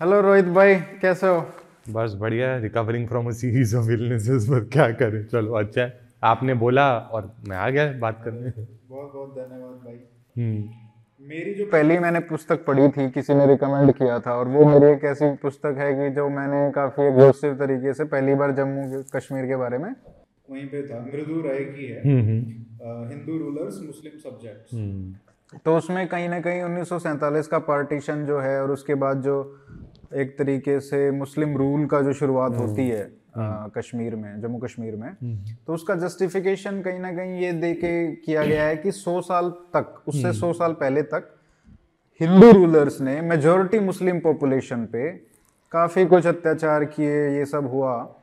Hello Rohit भाई कैसे हो? बस बढ़िया recovering from a series of illnesses पर क्या करें? चलो अच्छा है। आपने बोला और मैं आ गया बात करने। बहुत बहुत धन्यवाद भाई। हम्म। मेरी जो पहली मैंने पुस्तक पढ़ी थी किसी ने रिकमेंड किया था और वो मेरी एक ऐसी पुस्तक है कि जो मैंने काफ़ी एग्जॉस्टिव तरीके से पहली बार जम्मू कश्मीर के बारे में। वहीं पे था मृदु राय की है। हम्म हम्म, हिंदू रूलर्स मुस्लिम सब्जेक्ट्स तो उसमें कहीं ना कहीं 1947 का पार्टीशन जो है और उसके बाद जो एक तरीके से मुस्लिम रूल का जो शुरुआत होती है अ, कश्मीर में जम्मू कश्मीर में तो उसका जस्टिफिकेशन कहीं ना कहीं ये दे के किया गया है कि 100 साल तक उससे 100 साल पहले तक हिंदू रूलर्स ने मेजोरिटी मुस्लिम पॉपुलेशन पे काफ़ी कुछ अत्याचार किए ये सब हुआ।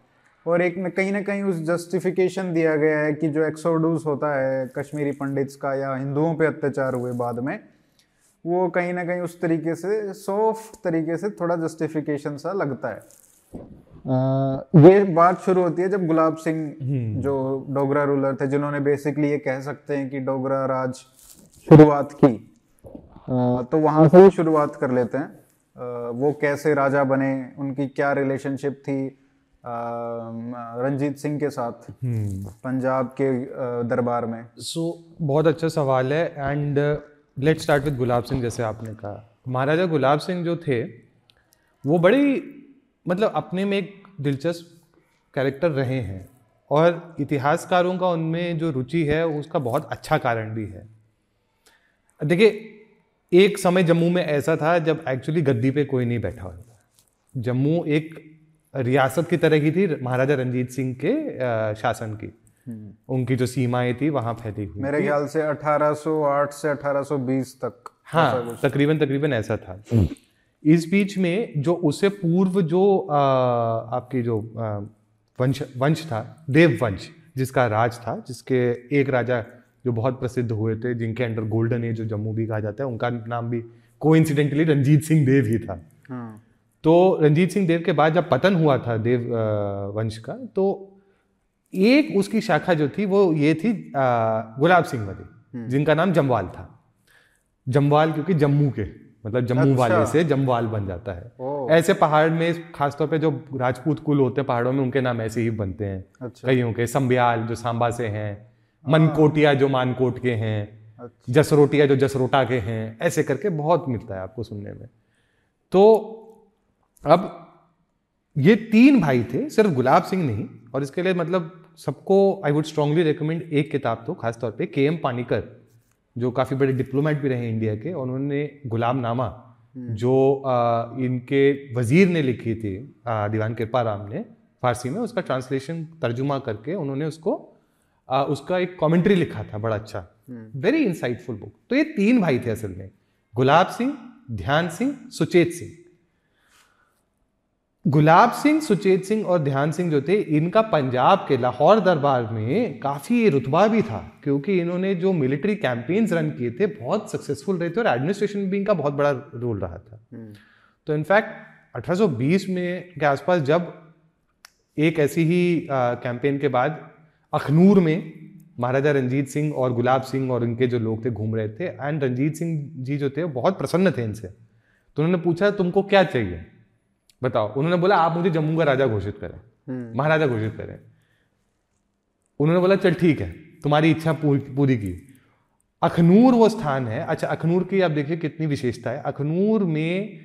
और एक न कहीं ना कहीं उस जस्टिफिकेशन दिया गया है कि जो एक्सोडूस होता है कश्मीरी पंडित्स का या हिंदुओं पे अत्याचार हुए बाद में वो कहीं ना कहीं उस तरीके से सॉफ्ट तरीके से थोड़ा जस्टिफिकेशन सा लगता है। अ, ये बात शुरू होती है जब गुलाब सिंह जो डोगरा रूलर थे जिन्होंने बेसिकली ये कह सकते हैं कि डोगरा राज शुरुआत की अ, तो वहाँ से ही शुरुआत कर लेते हैं। अ, वो कैसे राजा बने उनकी क्या रिलेशनशिप थी रंजीत सिंह के साथ हम्म। पंजाब के दरबार में। सो so, बहुत अच्छा सवाल है and let start with Gulab Singh जैसे आपने कहा। महाराजा गुलाब सिंह जो थे, वो बड़ी मतलब अपने में एक दिलचस्प कैरेक्टर रहे हैं। और इतिहासकारों का उनमें जो रुचि है, उसका बहुत अच्छा कारण भी है। देखिए, एक समय जम्मू में ऐसा था जब एक्चुअली गद्दी पे कोई नहीं बैठा हुआ जम्मू एक रियासत की तरह की थी, महाराजा रंजीत सिंह के शासन की। उनकी जो सीमाएँ थी वहाँ फैली हुई मेरे ख्याल से 1808 से 1820 तक हाँ तकरीबन तकरीबन ऐसा था। इस बीच में जो उससे पूर्व जो आ, आपकी जो आ, वंश वंश था देव वंश जिसका राज था जिसके एक राजा जो बहुत प्रसिद्ध हुए थे जिनके अंडर गोल्डन एज जो जम्मू भी कहा जाता है उनका नाम भी को रंजीत सिंह देव ही था। हाँ। तो रंजीत सिंह देव के बाद जब पतन हुआ था देव वंश का तो एक उसकी शाखा जो थी वो ये थी गुलाब सिंह वाली जिनका नाम जमवाल था। जमवाल क्योंकि जम्मू के मतलब जम्मू अच्छा। वाले से जमवाल बन जाता है। ऐसे पहाड़ में खासतौर पे जो राजपूत कुल होते हैं पहाड़ों में उनके नाम ऐसे ही बनते हैं। अच्छा। कईयों के संब्याल जो सांबा से हैं। मनकोटिया जो मानकोट के हैं अच्छा। जसरोटिया जो जसरोटा के हैं ऐसे करके बहुत मिलता है आपको सुनने में। तो अब ये तीन भाई थे सिर्फ़ गुलाब सिंह नहीं और इसके लिए मतलब सबको आई वुड स्ट्रांगली रिकमेंड एक किताब तो खासतौर पे के एम पानीकर जो काफ़ी बड़े डिप्लोमेट भी रहे इंडिया के और उन्होंने गुलाम नामा जो आ, इनके वज़ीर ने लिखी थी आ, दीवान कृपा राम ने फारसी में उसका ट्रांसलेशन तर्जुमा करके उन्होंने उसको आ, उसका एक कमेंट्री लिखा था बड़ा अच्छा। वेरी इंसाइटफुल बुक तो ये तीन भाई थे असल में। गुलाब सिंह ध्यान सिंह सुचेत सिंह। गुलाब सिंह सुचेत सिंह और ध्यान सिंह जो थे इनका पंजाब के लाहौर दरबार में काफ़ी रुतबा भी था क्योंकि इन्होंने जो मिलिट्री कैंपेन्स रन किए थे बहुत सक्सेसफुल रहे थे और एडमिनिस्ट्रेशन भी इनका बहुत बड़ा रोल रहा था। तो इनफैक्ट 1820 में के आसपास जब एक ऐसी ही कैंपेन के बाद अखनूर में महाराजा रंजीत सिंह और गुलाब सिंह और इनके जो लोग थे घूम रहे थे एंड रंजीत सिंह जी जो थे बहुत प्रसन्न थे इनसे। तो उन्होंने पूछा तुमको क्या चाहिए? बताओ। उन्होंने बोला आप मुझे जम्मू का राजा घोषित करें महाराजा घोषित करें। उन्होंने बोला चल ठीक है तुम्हारी इच्छा पूरी, की। अखनूर वो स्थान है। अच्छा अखनूर की आप देखिए कितनी विशेषता है। अखनूर में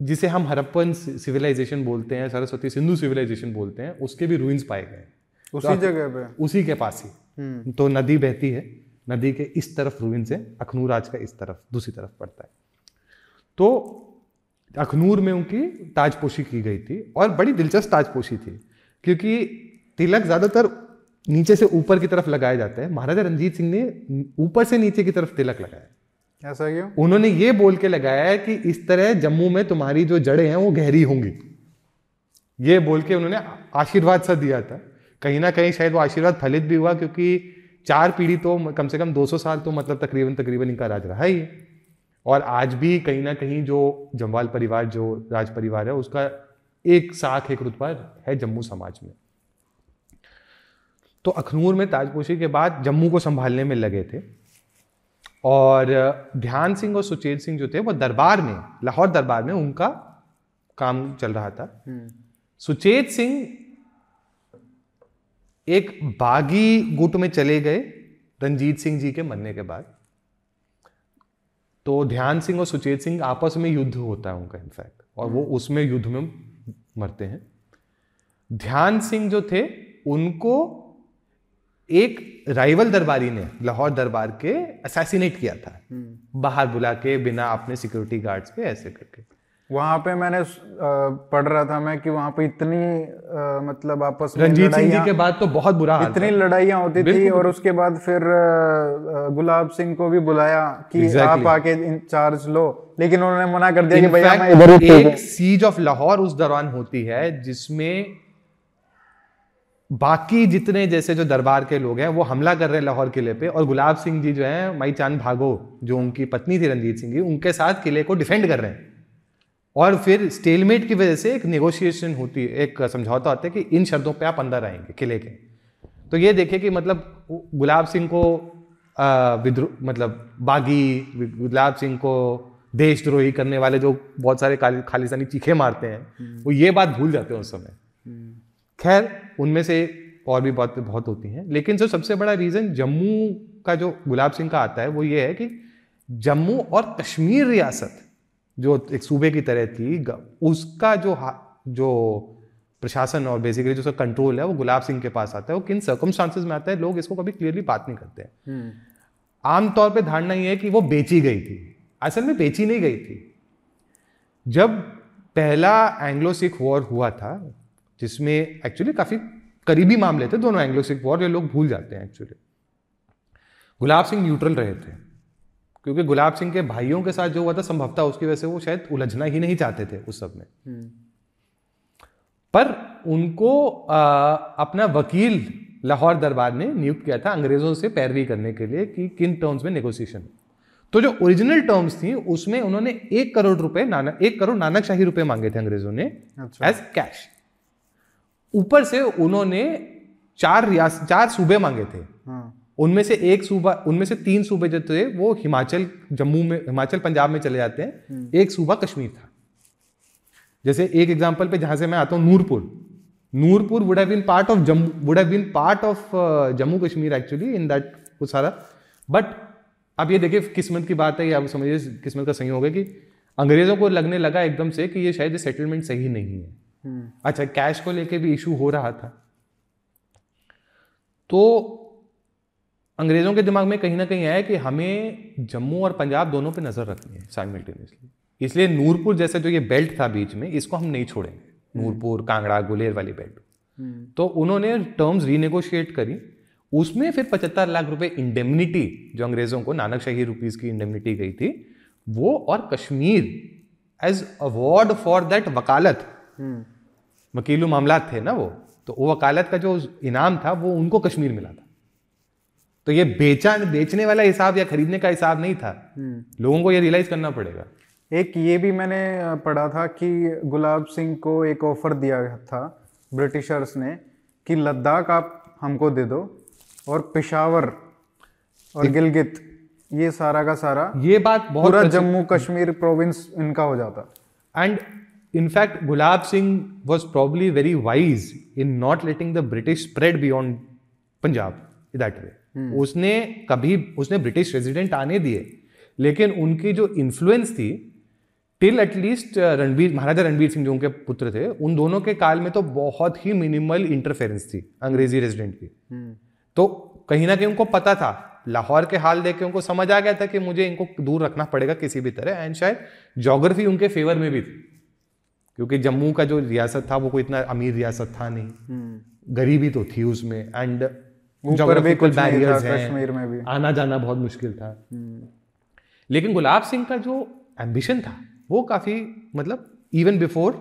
जिसे हम हरप्पन सिविलाइजेशन बोलते हैं सरस्वती सिंधु सिविलाइजेशन बोलते हैं उसके भी रूइंस पाए गए हैं। उसी जगह पे। उसी के पास ही। तो नदी बहती है नदी के इस तरफ़ रूइंस है अखनूर आज का इस तरफ़ दूसरी तरफ़ पड़ता है। तो अखनूर में उनकी ताजपोशी की गई थी और बड़ी दिलचस्प ताजपोशी थी क्योंकि तिलक ज़्यादातर नीचे से ऊपर की तरफ़ लगाए जाते हैं। महाराजा रंजीत सिंह ने ऊपर से नीचे की तरफ़ तिलक लगाया ऐसा क्यों? उन्होंने ये बोल के लगाया है कि इस तरह जम्मू में तुम्हारी जो जड़ें हैं वो गहरी होंगी। ये बोल के उन्होंने आशीर्वाद सा दिया था। कहीं ना कहीं शायद वो आशीर्वाद फलित भी हुआ क्योंकि चार पीढ़ी तो कम से कम 200 साल तो मतलब तकरीबन तकरीबन इनका राज रहा ही है। और आज भी कहीं ना कहीं जो जमवाल परिवार जो राज परिवार है उसका एक साख एक रुतबा है जम्मू समाज में। तो अखनूर में ताजपोशी के बाद जम्मू को संभालने में लगे थे और ध्यान सिंह और सुचेत सिंह जो थे वो दरबार में लाहौर दरबार में उनका काम चल रहा था। सुचेत सिंह एक बागी गुट में चले गए रंजीत सिंह जी के मरने के बाद। तो ध्यान सिंह और सुचेत सिंह आपस में युद्ध होता है उनका इनफैक्ट और वो उसमें युद्ध में मरते हैं। ध्यान सिंह जो थे उनको एक राइवल दरबारी ने लाहौर दरबार के असैसिनेट किया था। बाहर बुला के बिना अपने सिक्योरिटी गार्ड्स पे ऐसे करके। वहाँ पे मैंने पढ़ रहा था मैं कि वहाँ पे इतनी आ, मतलब आपस में रंजीत सिंह जी के बाद तो बहुत बुरा हाल इतनी लड़ाइयाँ होती थी और उसके बाद फिर गुलाब सिंह को भी बुलाया कि exactly. आप आके इंचार्ज लो। लेकिन उन्होंने मना कर दिया कि भैया मैं इधर एक सीज ऑफ़ लाहौर उस दौरान होती है जिसमें बाकी जितने जैसे जो दरबार के लोग हैं वो हमला कर रहे हैं लाहौर किले पे और गुलाब सिंह जी जो है माई चाँद भागो जो उनकी पत्नी थी रंजीत सिंह जी उनके साथ किले को डिफेंड कर रहे हैं। और फिर स्टेलमेट की वजह से एक नेगोशिएशन होती है एक समझौता होता है कि इन शर्तों पे आप अंदर आएँगे किले के तो ये देखे कि मतलब गुलाब सिंह को विद्रोह मतलब बागी गुलाब सिंह को देशद्रोही करने वाले जो बहुत सारे खालिस्तानी चीखे मारते हैं हम्म। वो ये बात भूल जाते हैं उस समय हम्म। खैर उनमें से और भी बहुत बहुत होती हैं लेकिन जो सबसे बड़ा रीज़न जम्मू का जो गुलाब सिंह का आता है वो ये है कि जम्मू और कश्मीर रियासत जो एक सूबे की तरह थी उसका जो जो प्रशासन और बेसिकली जो कंट्रोल है वो गुलाब सिंह के पास आता है। वो किन सर्कमस्टांसेस में आता है लोग इसको कभी क्लियरली बात नहीं करते हैं। हम्म। आमतौर पर धारणा ये है कि वो बेची गई थी। असल में बेची नहीं गई थी। जब पहला एंग्लो सिख वॉर हुआ था जिसमें एक्चुअली काफ़ी करीबी मामले थे दोनों एंग्लो सिख वॉर ये लोग भूल जाते हैं एक्चुअली गुलाब सिंह न्यूट्रल रहे थे। क्योंकि गुलाब सिंह के भाइयों के साथ जो हुआ था संभवतः उसकी वजह से वो शायद उलझना ही नहीं चाहते थे उस सब में। हम्म। पर उनको आ, अपना वकील लाहौर दरबार ने नियुक्त किया था अंग्रेज़ों से पैरवी करने के लिए कि किन टर्म्स में नेगोशिएशन तो जो ओरिजिनल टर्म्स थी उसमें उन्होंने एक करोड़ रुपए नानक एक करोड़ नानक शाही रुपए मांगे थे अंग्रेज़ों ने एज कैश ऊपर से उन्होंने चार चार सूबे मांगे थे। हाँ। उनमें से एक सूबा उनमें से तीन सूबे जो थे वो हिमाचल जम्मू में हिमाचल पंजाब में चले जाते हैं। हम्म। एक सूबा कश्मीर था। जैसे एक एग्ज़ाम्पल पे जहाँ से मैं आता हूँ Noorpur. Noorpur would have been part of Jammu would have been part of Jammu Kashmir actually in that वो सारा। बट अब ये देखिए किस्मत की बात है या आप समझिए किस्मत का सही होगा कि अंग्रेज़ों को लगने लगा एकदम से कि ये शायद सेटलमेंट सही नहीं है। हम्म। अच्छा कैश को लेके भी इशू हो रहा था। तो अंग्रेज़ों के दिमाग में कहीं ना कहीं आया कि हमें जम्मू और पंजाब दोनों पे नज़र रखनी है साइमल्टेनियसली इसलिए नूरपुर जैसे जो ये बेल्ट था बीच में इसको हम नहीं छोड़ेंगे. नूरपुर कांगड़ा गुलेर वाली बेल्ट हम्म। तो उन्होंने टर्म्स रीनेगोशिएट करी. उसमें फिर पचहत्तर लाख रुपए इंडेमनिटी जो अंग्रेज़ों को नानक शाही रुपीज़ की इंडेमनिटी गई थी वो और Kashmir as award for that वकालत. हम्म। वकीलू मामला थे ना वो. तो वो वकालत का जो इनाम था वो उनको कश्मीर मिला था. तो ये बेचा बेचने वाला हिसाब या खरीदने का हिसाब नहीं था हम्म। लोगों को ये रियलाइज़ करना पड़ेगा एक ये भी मैंने पढ़ा था कि गुलाब सिंह को एक ऑफ़र दिया था ब्रिटिशर्स ने कि लद्दाख आप हमको दे दो और पिशावर और गिलगित ये सारा का सारा ये बात बहुत पूरा जम्मू कश्मीर प्रोविंस इनका हो जाता and in fact Gulab Singh was probably very wise in not letting the British spread beyond Punjab that way. उसने कभी उसने ब्रिटिश रेजिडेंट आने दिए लेकिन उनकी जो इन्फ्लुएंस थी till at least Ranbir Maharaja Ranbir Singh जो उनके पुत्र थे उन दोनों के काल में तो बहुत ही मिनिमल इंटरफेरेंस थी अंग्रेज़ी रेजिडेंट की हम्म। तो कहीं ना कहीं उनको पता था लाहौर के हाल देख के उनको समझ आ गया था कि मुझे इनको दूर रखना पड़ेगा किसी भी तरह एंड शायद जोग्राफी उनके फेवर में भी थी क्योंकि जम्मू का जो रियासत था वो कोई इतना अमीर रियासत था नहीं हम्म। गरीबी तो थी उसमें एंड जोग्राफिकल बैरियर्स हैं। कश्मीर में भी। आना जाना बहुत मुश्किल था। हम्म। लेकिन गुलाब सिंह का जो एम्बिशन था वो काफ़ी मतलब even before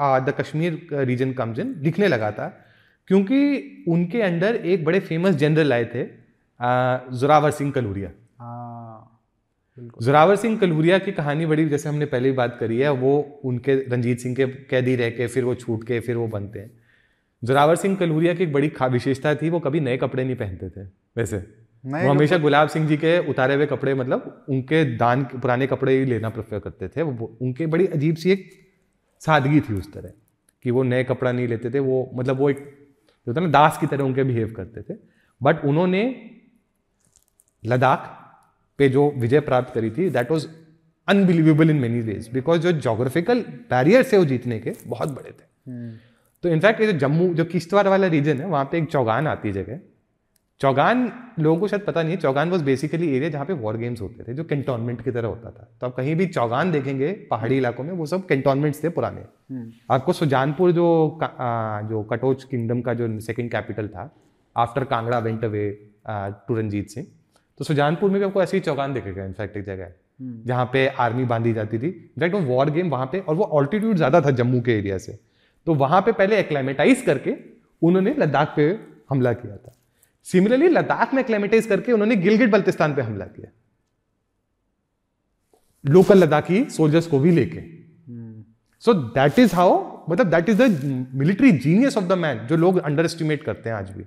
the Kashmir region comes in दिखने लगा था। क्योंकि उनके अंडर एक बड़े फ़ेमस जनरल आए थे जोरावर सिंह कलूरिया। हाँ, जोरावर सिंह कलूरिया की कहानी बड़ी जैसे हमने पहले भी बात करी है वो उनके रंजीत सिंह के कैदी रह के फिर वो छूट के फिर वो बनते हैं। जोरावर सिंह कलूरिया की एक बड़ी विशेषता थी वो कभी नए कपड़े नहीं पहनते थे वैसे। वो हमेशा गुलाब सिंह जी के उतारे हुए कपड़े मतलब उनके दान पुराने कपड़े ही लेना प्रेफर करते थे। वो उनके बड़ी अजीब सी एक सादगी थी उस तरह कि वो नए कपड़ा नहीं लेते थे। वो मतलब वो एक जो होता ना दास की तरह उनके बिहेव करते थे। बट उन्होंने लद्दाख पे जो विजय प्राप्त करी थी that was unbelievable in many ways because जो जोग्राफिकल बैरियर थे वो जीतने के बहुत बड़े थे। hmm. तो इनफैक्ट ये जो जम्मू जो किश्तवाड़ वाला रीजन है वहाँ पे एक चौगान आती है जगह। चौगान लोगों को शायद पता नहीं है चौगान वॉज़ बेसिकली एरिया जहाँ पे वॉर गेम्स होते थे जो कैंटोनमेंट की तरह होता था। तो आप कहीं भी चौगान देखेंगे पहाड़ी इलाकों में वो सब कैंटोनमेंट्स थे पुराने। hmm. आपको सुजानपुर जो आ, जो कटोच किंगडम का जो सेकेंड कैपिटल था after Kangra went away to Ranjit Singh तो सुजानपुर में भी आपको ऐसे ही चौगान देखेगा इनफैक्ट एक जगह। हम्म। जहाँ पे आर्मी बांधी जाती थी। इनफैक्ट वो वॉर गेम वहाँ पे और वो ऑल्टीट्यूड ज़्यादा था जम्मू के एरिया से। तो वहाँ पे पहले एक्लामेटाइज करके उन्होंने लद्दाख पे हमला किया था। सिमिलरली लद्दाख में एक्लामेटाइज करके उन्होंने गिलगिट बल्तिस्तान पे हमला किया। लोकल लद्दाखी सोल्जर्स को भी लेके। सो दैट इज़ हाउ मतलब that is the military genius of the man जो लोग अंडर एस्टिमेट करते हैं आज भी।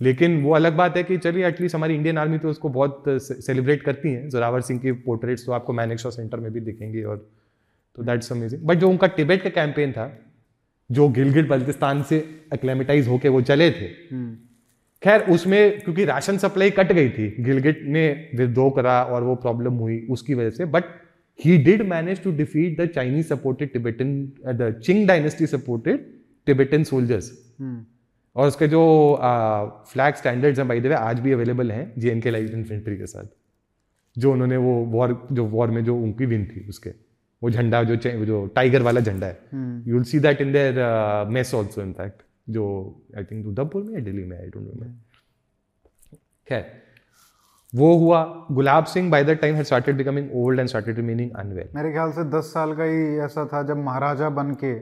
लेकिन वो अलग बात है कि चलिए एटलीस्ट हमारी इंडियन आर्मी तो उसको बहुत सेलिब्रेट करती है। जोरावर सिंह की पोर्ट्रेट्स तो आपको मैनेक्शो सेंटर में भी दिखेंगे और तो दैट्स अमेजिंग बट जो उनका टिबेट का कैंपेन था जो गिलगिट बल्तिस्तान से एक्लेमेटाइज होके वो चले थे। हम्म। खैर उसमें क्योंकि राशन सप्लाई कट गई थी गिलगिट ने विद्रोह करा और वो प्रॉब्लम हुई उसकी वजह से। But he did manage to defeat the Chinese supported Tibetan the Qing dynasty supported Tibetan soldiers और उसके जो फ्लैग स्टैंडर्ड्स हैं बाई द वे आज भी अवेलेबल हैं J N K light infantry के साथ जो उन्होंने वो वॉर जो वॉर में जो उनकी विन थी उसके। वो झंडा जो जो टाइगर वाला झंडा है। You will see that in their mess also in fact जो आई थिंक उधमपुर में या दिल्ली में आई डोंट नो खैर वो हुआ Gulab Singh by the time had started becoming old and started remaining unwell मेरे ख्याल से 10 साल का ही ऐसा था जब महाराजा बन के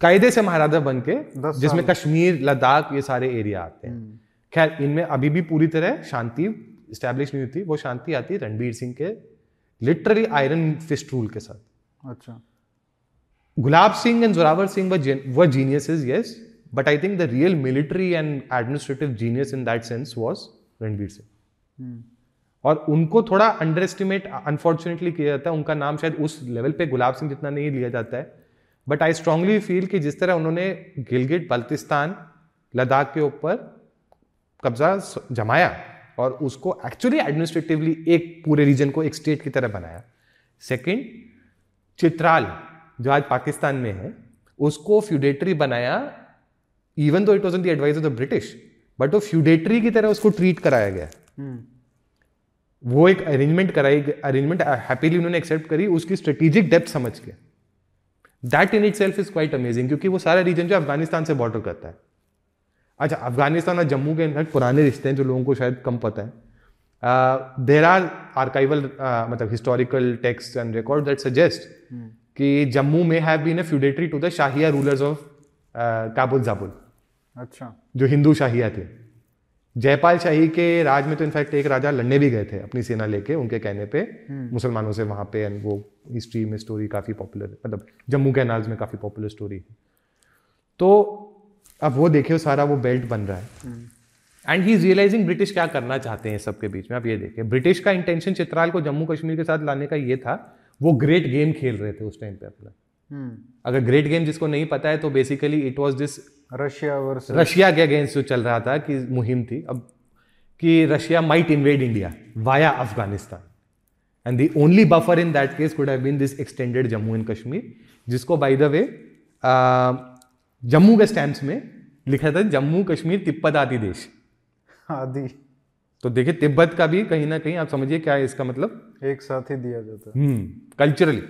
कायदे से महाराजा बन के जिसमें कश्मीर लद्दाख ये सारे एरिया आते हैं। हम्म। खैर इनमें अभी भी पूरी तरह शांति स्टैब्लिश नहीं हुई थी। वो शांति आती रणबीर सिंह के लिटरली आयरन फिस्ट रूल के साथ। अच्छा। Gulab Singh and Zorawar Singh were geniuses yes but I think the real military and administrative genius in that sense was Ranbir Singh और उनको थोड़ा अंडर एस्टिमेट अनफॉर्चुनेटली किया जाता है उनका नाम शायद उस लेवल पे गुलाब सिंह जितना नहीं लिया जाता है बट आई स्ट्रांगली फील कि जिस तरह उन्होंने गिलगिट बल्तिस्तान लद्दाख के ऊपर कब्जा जमाया और उसको एक्चुअली एडमिनिस्ट्रेटिवली एक पूरे रीजन को एक स्टेट की तरह बनाया। सेकंड चित्राल जो आज पाकिस्तान में है उसको फ्यूडेटरी बनाया even though it was the advise of the British but वो फ्यूडेटरी की तरह उसको ट्रीट कराया गया। hmm. वो एक अरेंजमेंट कराई अरेंजमेंट हैप्पीली उन्होंने एक्सेप्ट करी उसकी स्ट्रेटेजिक डेप्थ समझ के। That in itself is quite amazing क्योंकि वो सारा रीजन जो अफ़गानिस्तान से बॉर्डर करता है। अच्छा अफ़गानिस्तान और जम्मू के इनफैक्ट पुराने रिश्ते हैं जो लोगों को शायद कम पता है। देर आर आर्काइवल मतलब historical text and record that suggest कि जम्मू में have been a feudatory to the Shahiya rulers of Kabul Zabul अच्छा। जो हिंदू शाहिया थे। जयपाल शाही के राज में तो इनफैक्ट एक राजा लड़ने भी गए थे अपनी सेना लेके उनके कहने पे हम्म। मुसलमानों से वहाँ पे एंड वो हिस्ट्री में स्टोरी काफ़ी पॉपुलर है मतलब जम्मू के अनाज में काफ़ी पॉपुलर स्टोरी है। तो अब वो देखे सारा वो बेल्ट बन रहा है। And he is realizing British क्या करना चाहते हैं सबके बीच में। आप ये देखें ब्रिटिश का इंटेंशन चित्राल को जम्मू कश्मीर के साथ लाने का ये था वो ग्रेट गेम खेल रहे थे उस टाइम पे अपना। हम्म। अगर ग्रेट गेम जिसको नहीं पता है तो basically it was this Russia Russia के अगेंस्ट जो चल रहा था कि मुहिम थी अब कि Russia might invade India via Afghanistan and the only buffer in that case could have been this extended Jammu and Kashmir जिसको बाय द वे जम्मू के स्टैम्प्स में लिखा था जम्मू कश्मीर तिब्बत आदि देश। आदि। तो देखिए तिब्बत का भी कहीं ना कहीं आप समझिए क्या है इसका मतलब? एक साथ ही दिया जाता है। हम्म कल्चरली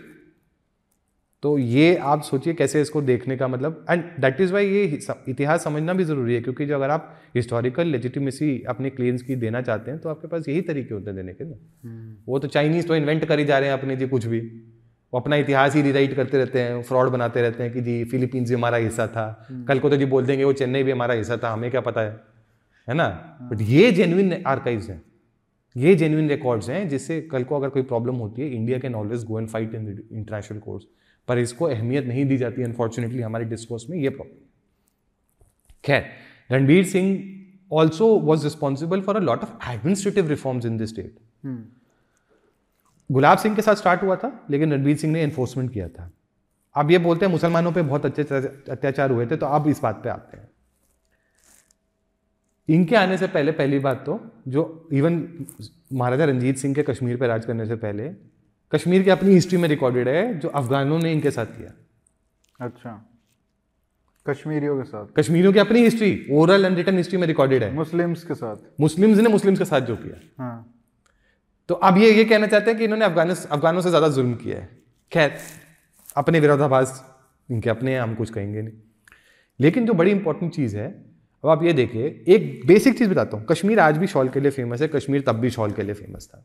तो ये आप सोचिए कैसे इसको देखने का मतलब। एंड दैट इज़ वाई ये इतिहास समझना भी ज़रूरी है क्योंकि जो अगर आप हिस्टोरिकल लेजिटिमेसी अपने क्लेम्स की देना चाहते हैं तो आपके पास यही तरीके होते हैं देने के ना हम्म। वो तो चाइनीज़ तो इन्वेंट कर ही जा रहे हैं अपने जी कुछ भी। वो अपना इतिहास ही रिराइट करते रहते हैं फ्रॉड बनाते रहते हैं कि जी फिलीपींस भी हमारा हिस्सा था। हम्म। कल को तो जी बोल देंगे वो चेन्नई भी हमारा हिस्सा था हमें क्या पता है? है ना? बट। ये जेन्युन आर्काइव्स हैं। ये जेन्युन रिकॉर्ड्स हैं जिससे कल को अगर कोई प्रॉब्लम होती है India can always go and fight in international courts पर इसको अहमियत नहीं दी जाती अनफॉर्चुनेटली हमारे डिस्कोर्स में ये प्रॉब्लम खैर Ranbir Singh also was responsible for a lot of administrative reforms in this state Gulab Singh के साथ स्टार्ट हुआ था लेकिन रणबीर सिंह ने एनफोर्समेंट किया था। अब ये बोलते हैं मुसलमानों पे बहुत अच्छे अत्याचार हुए थे तो अब इस बात पे आते हैं। इनके आने से पहले पहली बात तो जो इवन महाराजा रंजीत सिंह के कश्मीर पर राज करने से पहले कश्मीर की अपनी हिस्ट्री में रिकॉर्डेड है जो अफगानों ने इनके साथ किया। अच्छा। कश्मीरियों के साथ। कश्मीरियों की अपनी history oral and written history में रिकॉर्डेड है। मुस्लिम्स के साथ। मुस्लिम्स ने मुस्लिम्स के साथ जो किया। हाँ। तो अब ये ये कहना चाहते हैं कि इन्होंने अफगान अफगानों से ज़्यादा जुल्म किया है। खैर अपने विरोधाभास इनके अपने हम कुछ कहेंगे नहीं। लेकिन जो बड़ी इंपॉर्टेंट चीज़ है अब आप ये देखिए एक बेसिक चीज़ बताता हूँ। कश्मीर आज भी शॉल के लिए फ़ेमस है कश्मीर तब भी शॉल के लिए फ़ेमस था।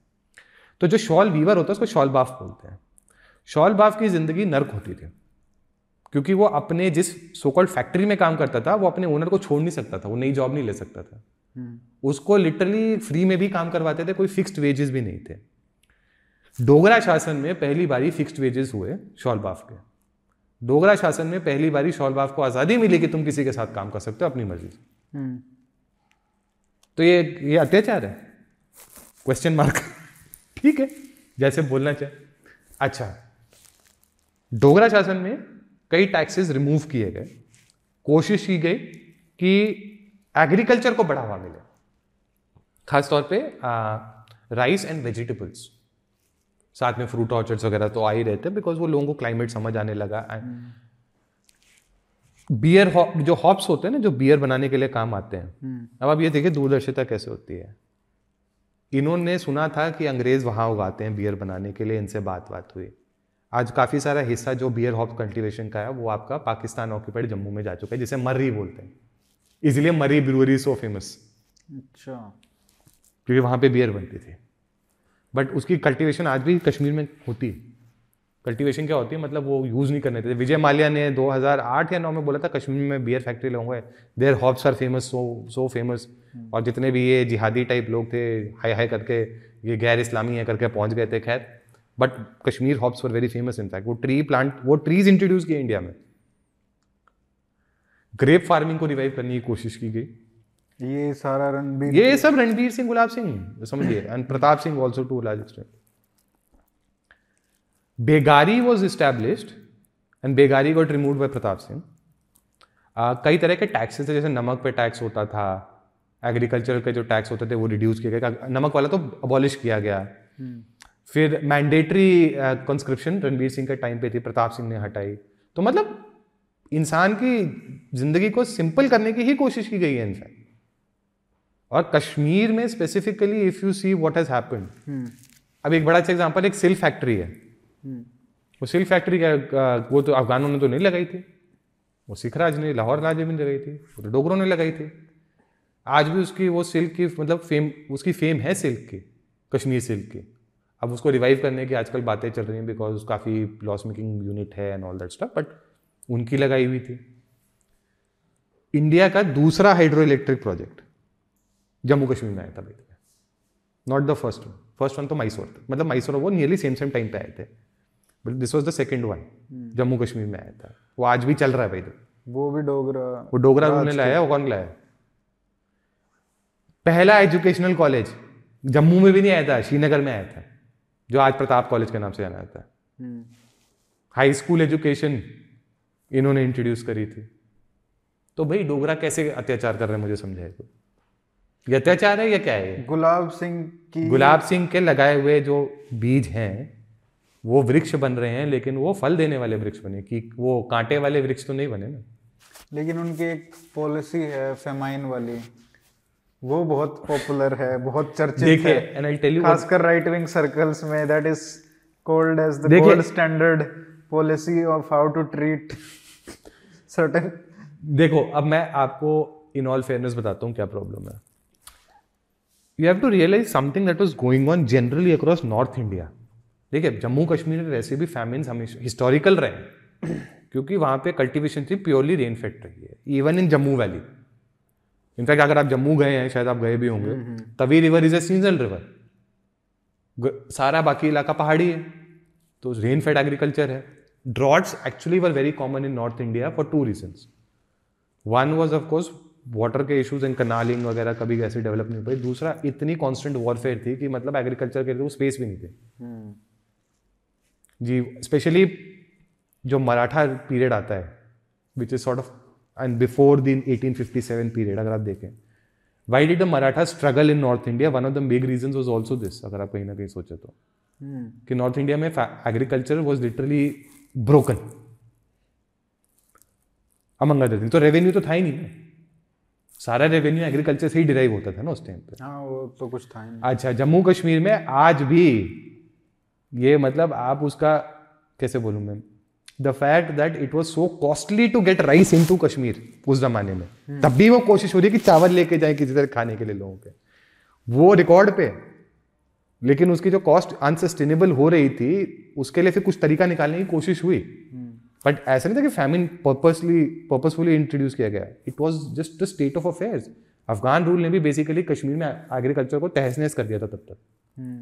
तो जो शॉल वीवर होता है उसको शॉल बाफ बोलते हैं। शॉल बाफ की ज़िंदगी नर्क होती थी क्योंकि वो अपने जिस सोकॉल्ड फैक्ट्री में काम करता था वो अपने ओनर को छोड़ नहीं सकता था वो नई जॉब नहीं ले सकता था। उसको लिटरली फ्री में भी काम करवाते थे कोई फिक्स्ड वेजेस भी नहीं थे। डोगरा शासन में पहली बारी फिक्स्ड वेजेस हुए शॉल बाफ के। डोगरा शासन में पहली बारी शॉलबाफ को आज़ादी मिली कि तुम किसी के साथ काम कर सकते हो अपनी मर्ज़ी से। तो ये ये अत्याचार है। क्वेश्चन मार्क ठीक है जैसे बोलना चाहे। अच्छा डोगरा शासन में कई टैक्सेस रिमूव किए गए। कोशिश की गई कि एग्रीकल्चर को बढ़ावा मिले। खास तौर पे राइस एंड वेजिटेबल्स साथ में फ्रूट ऑर्चर्ड्स वगैरह तो आ ही रहते बिकॉज़ वो लोगों को क्लाइमेट समझ आने लगा एंड बियर जो हॉप्स होते हैं ना जो बियर बनाने के लिए काम आते हैं। हम्म। अब आप ये देखिए दूरदर्शिता कैसे होती है। इन्होंने सुना था कि अंग्रेज़ वहाँ उगाते हैं बियर बनाने के लिए इनसे बात बात हुई। आज काफ़ी सारा हिस्सा जो बियर हॉप कल्टीवेशन का है वो आपका पाकिस्तान ऑक्यूपाइड जम्मू में जा चुका है जिसे मर्री बोलते हैं। इसलिए मरी ब्रूअरी सो फ़ेमस अच्छा। क्योंकि वहाँ पे बियर बनती थी। बट उसकी कल्टीवेशन आज भी कश्मीर में होती है। कल्टीवेशन क्या होती है? मतलब वो यूज़ नहीं करने थे विजय माल्या ने 2008 या 9 में बोला था कश्मीर में बियर फैक्ट्री लोगों there hops are famous so so famous और जितने भी ये जिहादी टाइप लोग थे हाई हाई करके ये गैर इस्लामी है करके पहुँच गए थे खैर। But Kashmir hops for very famous in fact वो ट्री प्लांट वो ट्रीज इंट्रोड्यूस किए इंडिया में। ग्रेप फ़ार्मिंग को रिवाइव करने की कोशिश की गई। ये सारा रणबीर ये सब रणबीर सिंह गुलाब सिंह समझिए। And Pratap Singh also to large extent begari was established and begari got remove by Pratap Singh कई तरह के टैक्सेस थे जैसे नमक पे टैक्स होता था एग्रीकल्चर के जो टैक्स होते थे वो रिड्यूस किया गया नमक वाला तो अबॉलिश किया गया। हम्म। फिर मैंडेटरी कंस्क्रिप्शन रणबीर सिंह के टाइम पे थी प्रताप सिंह ने हटाई। तो मतलब इंसान की ज़िंदगी को सिंपल करने की ही कोशिश की गई है इनफैक्ट और कश्मीर में specifically if you see what has happened अब एक बड़ा अच्छा एग्जांपल एक सिल्क फैक्ट्री है। hmm. वो सिल्क फैक्ट्री का वो तो अफगानों ने तो नहीं लगाई थी। वो सिखराज ने लाहौर राजे भी लगाई थी। वो तो डोगरों ने लगाई थी। आज भी उसकी वो सिल्क की मतलब फेम उसकी फेम है सिल्क की कश्मीर सिल्क की। अब उसको रिवाइव करने की आजकल बातें चल रही हैं बिकॉज़ काफ़ी लॉस मेकिंग यूनिट है and all that stuff but उनकी लगाई हुई थी। इंडिया का दूसरा hydro electric project Jammu Kashmir में आया था भाई not the first one first one तो मैसूर था। मतलब मैसूर वो नियरली सेम सेम टाइम पे आए थे। But this was the second one Jammu Kashmir में आया था। वो आज भी चल रहा है भाई तो वो भी डोगरा वो डोगरा उन्होंने लाया वो कौन लाया पहला एजुकेशनल कॉलेज जम्मू में भी नहीं आया था श्रीनगर में आया था जो आज प्रताप कॉलेज के नाम से जाना जाता है। हाई स्कूल एजुकेशन इन्होंने इंट्रोड्यूस करी थी। तो भाई डोगरा कैसे अत्याचार कर रहे हैं मुझे समझाए तो? ये अत्याचार है या क्या है? गुलाब सिंह की गुलाब सिंह के लगाए हुए जो बीज हैं वो वृक्ष बन रहे हैं लेकिन वो फल देने वाले वृक्ष बने कि वो कांटे वाले वृक्ष तो नहीं बने ना। लेकिन उनकी एक पॉलिसी है फेमाइन वाली। वो बहुत पॉपुलर है बहुत चर्चित है। एंड आई टेल यू खासकर राइट विंग सर्कल्स में that is called as the gold standard policy of how to treat certain देखो अब मैं आपको इन ऑल फेयरनेस बताता हूँ क्या प्रॉब्लम है। You have to realize something that was going on generally across north India देखिए जम्मू कश्मीर में वैसे भी फैमिन हमेशा हिस्टोरिकल रहे क्योंकि वहाँ पे कल्टीवेशन थी प्योरली रेन फेक्ट रही है even in Jammu valley in fact अगर आप जम्मू गए हैं शायद आप गए भी होंगे हम्म, हम्म। Tawi river is a seasonal river सारा बाकी इलाका पहाड़ी है तो रेन फेड एग्रीकल्चर है. Droughts actually were very common in north India for two reasons one was of course water के इश्यूज़ एंड कनालिंग वगैरह कभी ऐसे डेवलप नहीं हो पाई दूसरा, इतनी कॉन्स्टेंट वॉरफेयर थी कि मतलब एग्रीकल्चर के लिए वो स्पेस भी नहीं थे। हम्म। जी स्पेशली जो मराठा पीरियड आता है which is sort of and before the 1857 period अगर आप देखें। Why did the Maratha struggle in north India one of the big reason was also this अगर आप कहीं ना कहीं सोचे तो। hmm. कि नॉर्थ इंडिया में agriculture was literally broken among other तो रेवेन्यू तो था ही नहीं। सारा रेवेन्यू एग्रीकल्चर से ही डिराइव होता था ना उस टाइम पे। हाँ वो तो कुछ था ही अच्छा जम्मू कश्मीर में आज भी ये मतलब आप उसका कैसे बोलूँ मैं? The fact that it was so costly to get rice in to Kashmir उस जमाने में। hmm. तब भी वो कोशिश हो रही है कि चावल लेके जाए किसी तरह खाने के लिए लोगों के। वो रिकॉर्ड पे। लेकिन उसकी जो कॉस्ट अनसस्टेनेबल हो रही थी उसके लिए फिर कुछ तरीका निकालने की कोशिश हुई। बट. ऐसा नहीं था कि फैमिन पर्पसली पर्पसफुली इंट्रोड्यूस किया गया it was just the state of affairs Afghan rule ने भी बेसिकली कश्मीर में एग्रीकल्चर को तहस नहस कर दिया था तब तक hmm.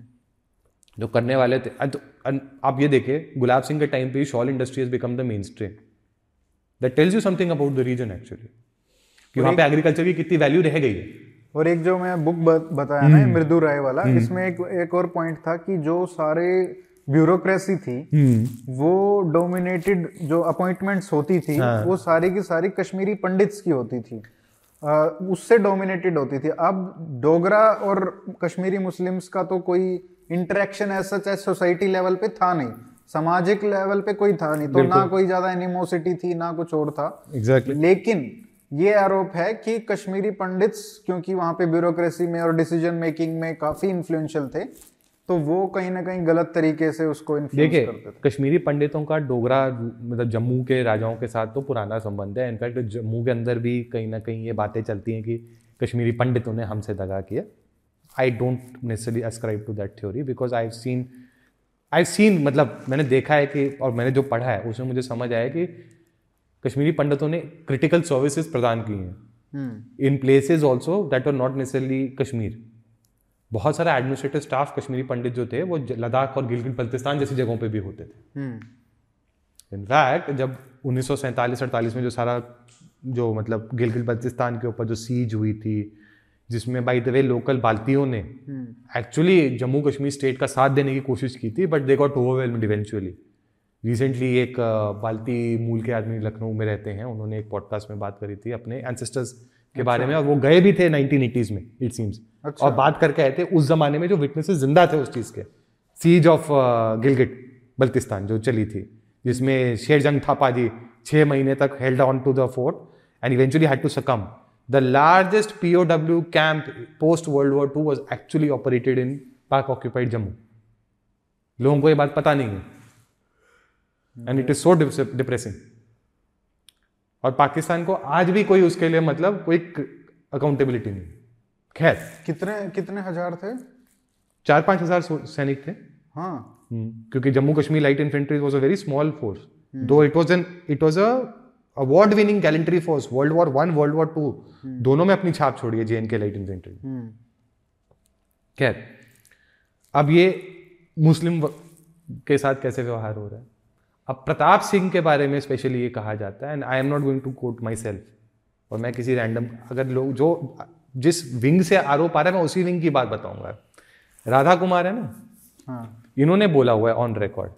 जो करने वाले थे तो आप ये देखिए गुलाब सिंह के टाइम पे shawl industry has become the main stream that tells you something about the region actually कि वहाँ पे एग्रीकल्चर की कितनी वैल्यू रह गई है और एक जो मैं बुक बताया ना हम्म। मृदु राय वाला हम्म। इसमें एक एक और पॉइंट था कि जो सारे ब्यूरोक्रेसी थी हम्म। वो डोमिनेटेड जो अपॉइंटमेंट्स होती थी हाँ। वो सारी की सारी कश्मीरी पंडित्स की होती थी आ, उससे डोमिनेटेड होती थी अब डोगरा और कश्मीरी मुस्लिम्स का तो कोई इंटरेक्शन ऐसा चाहे सोसाइटी लेवल पे था नहीं सामाजिक लेवल पे कोई था नहीं तो ना कोई ज़्यादा एनिमोसिटी थी ना कुछ और था exactly. लेकिन ये आरोप है कि कश्मीरी पंडित्स क्योंकि वहाँ पे ब्यूरोक्रेसी में और डिसीज़न मेकिंग में काफ़ी इन्फ्लुएंशियल थे तो वो कहीं ना कहीं गलत तरीके से उसको देखिए कश्मीरी पंडितों का डोगरा मतलब जम्मू के राजाओं के साथ तो पुराना संबंध है। इनफैक्ट जम्मू के अंदर भी कहीं ना कहीं ये बातें चलती हैं कि कश्मीरी पंडितों ने हमसे दगा किया। I don't necessary ascribe to that theory because I seen I seen मतलब मैंने देखा है कि और मैंने जो पढ़ा है उसमें मुझे समझ आया कि कश्मीरी पंडितों ने क्रिटिकल सर्विसेज़ प्रदान की हैं। In places also that are not necessarily Kashmir. बहुत सारा एडमिनिस्ट्रेटिव स्टाफ कश्मीरी पंडित जो थे वो लद्दाख और गिलगित बल्तिस्तान जैसी जगहों पे भी होते थे। In fact hmm. जब उन्नीस सौ सैंतालीस में जो सारा जो मतलब गिलगित बल्तिस्तान के ऊपर जो सीज हुई थी जिसमें बाई द वे लोकल बाल्तियों ने एक्चुअली जम्मू कश्मीर स्टेट का साथ देने की कोशिश की थी but they got overwhelmed eventually recently एक बाल्टी मूल के आदमी लखनऊ में रहते हैं उन्होंने एक पॉडकास्ट में बात करी थी अपने एंसेस्टर्स के बारे अच्छा। में और वो गए भी थे नाइनटीन एटीज में इट सीम्स अच्छा। और बात करके आए थे उस जमाने में जो विटनेसेस ज़िंदा थे उस चीज़ के सीज ऑफ़ गिलगिट बल्तिस्तान जो चली थी जिसमें शेरजंग थापा जी छः महीने तक held on to the fort and eventually had to succumb the largest POW camp post World War II was actually operated in Pak occupied Jammu. लोगों को ये बात पता नहीं है and it is so depressing और पाकिस्तान को आज भी कोई उसके लिए मतलब कोई अकाउंटेबिलिटी नहीं। खैर। कितने कितने हज़ार थे? चार पाँच हज़ार सैनिक थे। हाँ। क्योंकि Jammu Kashmir light infantry was a very small force though it was an it was a award winning gallantry force world war one world war two दोनों में अपनी छाप छोड़ी है जे के लाइट इन्फेंट्री खैर। अब ये मुस्लिम के साथ कैसे व्यवहार हो रहा है? अब प्रताप सिंह के बारे में स्पेशली ये कहा जाता है and I am not going to quote myself और मैं किसी रैंडम अगर लोग जो जिस विंग से आरोप आ रहा है मैं उसी विंग की बात बताऊँगा। राधा कुमार है ना? हाँ. इन्होंने बोला हुआ है ऑन रिकॉर्ड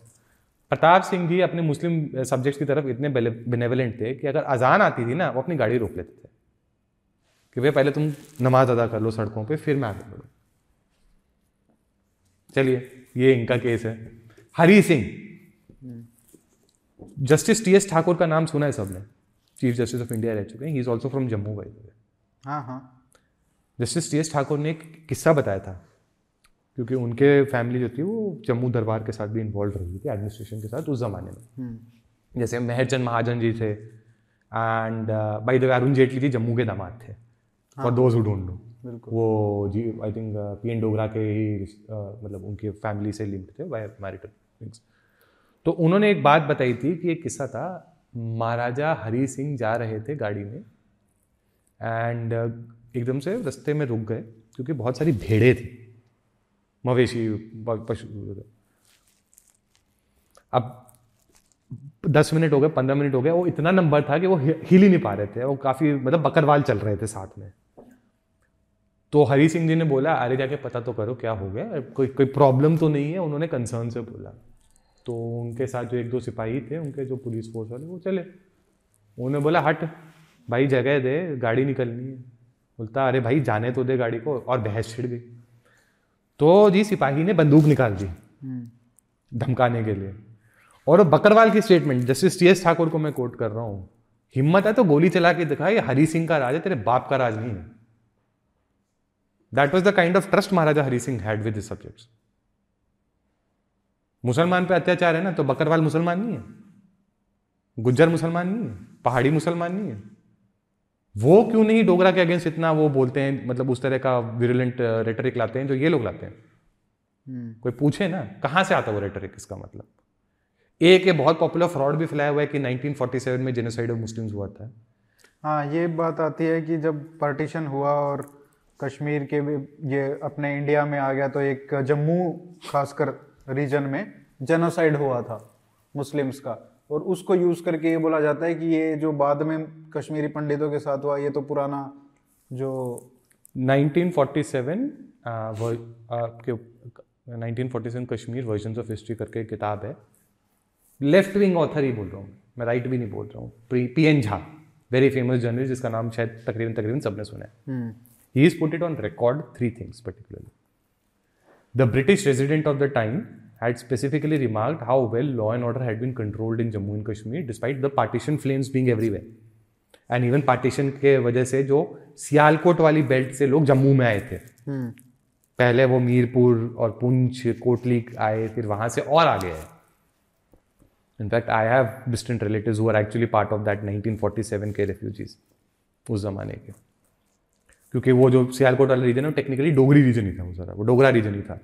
प्रताप सिंह जी अपने मुस्लिम सब्जेक्ट्स की तरफ़ इतने बेनेवलेंट थे कि अगर अजान आती थी ना वो अपनी गाड़ी रोक लेते थे। कि भाई पहले तुम नमाज़ अदा कर लो सड़कों पे फिर मैं आगे बढ़ू। चलिए ये इनका केस है। Hari Singh. Justice T S Thakur का नाम सुना है सबने। चीफ जस्टिस ऑफ़ इंडिया रह चुके हैं। He is also from Jammu by हाँ हाँ। जस्टिस टी एस ठाकुर ने एक किस्सा बताया था। क्योंकि उनके फैमिली जो थी वो जम्मू दरबार के साथ भी इन्वॉल्व रही थी एडमिनिस्ट्रेशन के साथ उस ज़माने में। हम्म। जैसे मेहरचंद महाजन जी थे and by the Arun Jaitley ji Jammu के दामाद थे। For those who don't know वो जी I think P N Dogra के ही uh, मतलब उनकी फैमिली से लिंक थे बाय मैरिटल थिंग्स तो उन्होंने एक बात बताई थी कि एक किस्सा था। महाराजा हरी सिंह जा रहे थे गाड़ी में एंड uh, एकदम से रस्ते में रुक गए क्योंकि बहुत सारी भेड़ें थी। मवेशी पशु अब दस मिनट हो गए पंद्रह मिनट हो गए वो इतना नंबर था कि वो हिल ही नहीं पा रहे थे। वो काफ़ी मतलब बकरवाल चल रहे थे साथ में। तो हरी सिंह जी ने बोला अरे जाके पता तो करो क्या हो गया कोई कोई प्रॉब्लम तो नहीं है उन्होंने कंसर्न से बोला। तो उनके साथ जो एक दो सिपाही थे उनके जो पुलिस फोर्स वाले वो चले। उन्होंने बोला हट भाई जगह दे गाड़ी निकलनी है। बोलता अरे भाई जाने तो दे गाड़ी को। और बहस छिड़ गई। तो जी सिपाही ने बंदूक निकाल दी धमकाने के लिए। और बकरवाल की statement justice T S Thakur को मैं कोट कर रहा हूँ। हिम्मत है तो गोली चला के दिखा ये हरी सिंह का राज है तेरे बाप का राज नहीं है। That was the kind of trust Maharaja Hari Singh had with this subjects मुसलमान पे अत्याचार है ना तो बकरवाल मुसलमान नहीं है। गुज्जर मुसलमान नहीं है। पहाड़ी मुसलमान नहीं है। वो क्यों नहीं डोगरा के अगेंस्ट इतना वो बोलते हैं मतलब उस तरह का विरुलेंट रेटरिक लाते हैं जो ये लोग लाते हैं? हम्म। कोई पूछे ना कहाँ से आता वो रेटरिक इसका मतलब? एक ये बहुत पॉपुलर फ्रॉड भी फैलाया हुआ है कि 1947 में जेनोसाइड ऑफ़ मुस्लिम्स हुआ था। हाँ ये बात आती है कि जब पार्टीशन हुआ और कश्मीर के भी ये अपने इंडिया में आ गया तो एक जम्मू खासकर रीजन में जेनोसाइड हुआ था मुस्लिम्स का। और उसको यूज़ करके ये बोला जाता है कि ये जो बाद में कश्मीरी पंडितों के साथ हुआ ये तो पुराना जो 1947 के 1947 कश्मीर वर्जन ऑफ़ हिस्ट्री करके किताब है। लेफ़्ट विंग ऑथर ही बोल रहा हूँ मैं राइट भी नहीं बोल रहा हूँ। P N Jha very famous journalist जिसका नाम शायद तकरीबन तकरीबन सबने सुना है। He is put it on record three things particularly the British resident of the time had specifically remarked how well law and order had been controlled in Jammu and Kashmir despite the partition flames being everywhere. And even partition के वजह से जो सियालकोट वाली belt से लोग जम्मू में आए थे hmm. पहले वो मीरपुर और पुंछ कोटली आए फिर वहाँ से और आ गए in fact I have distant relative who are actually part of that 1947 के रेफ्यूजीज उस जमाने के क्योंकि वो जो सियालकोट वाला रीजन है वो टेक्निकली डोगरी रीजन ही था वो सारा। वो डोगरा रीजन ही था।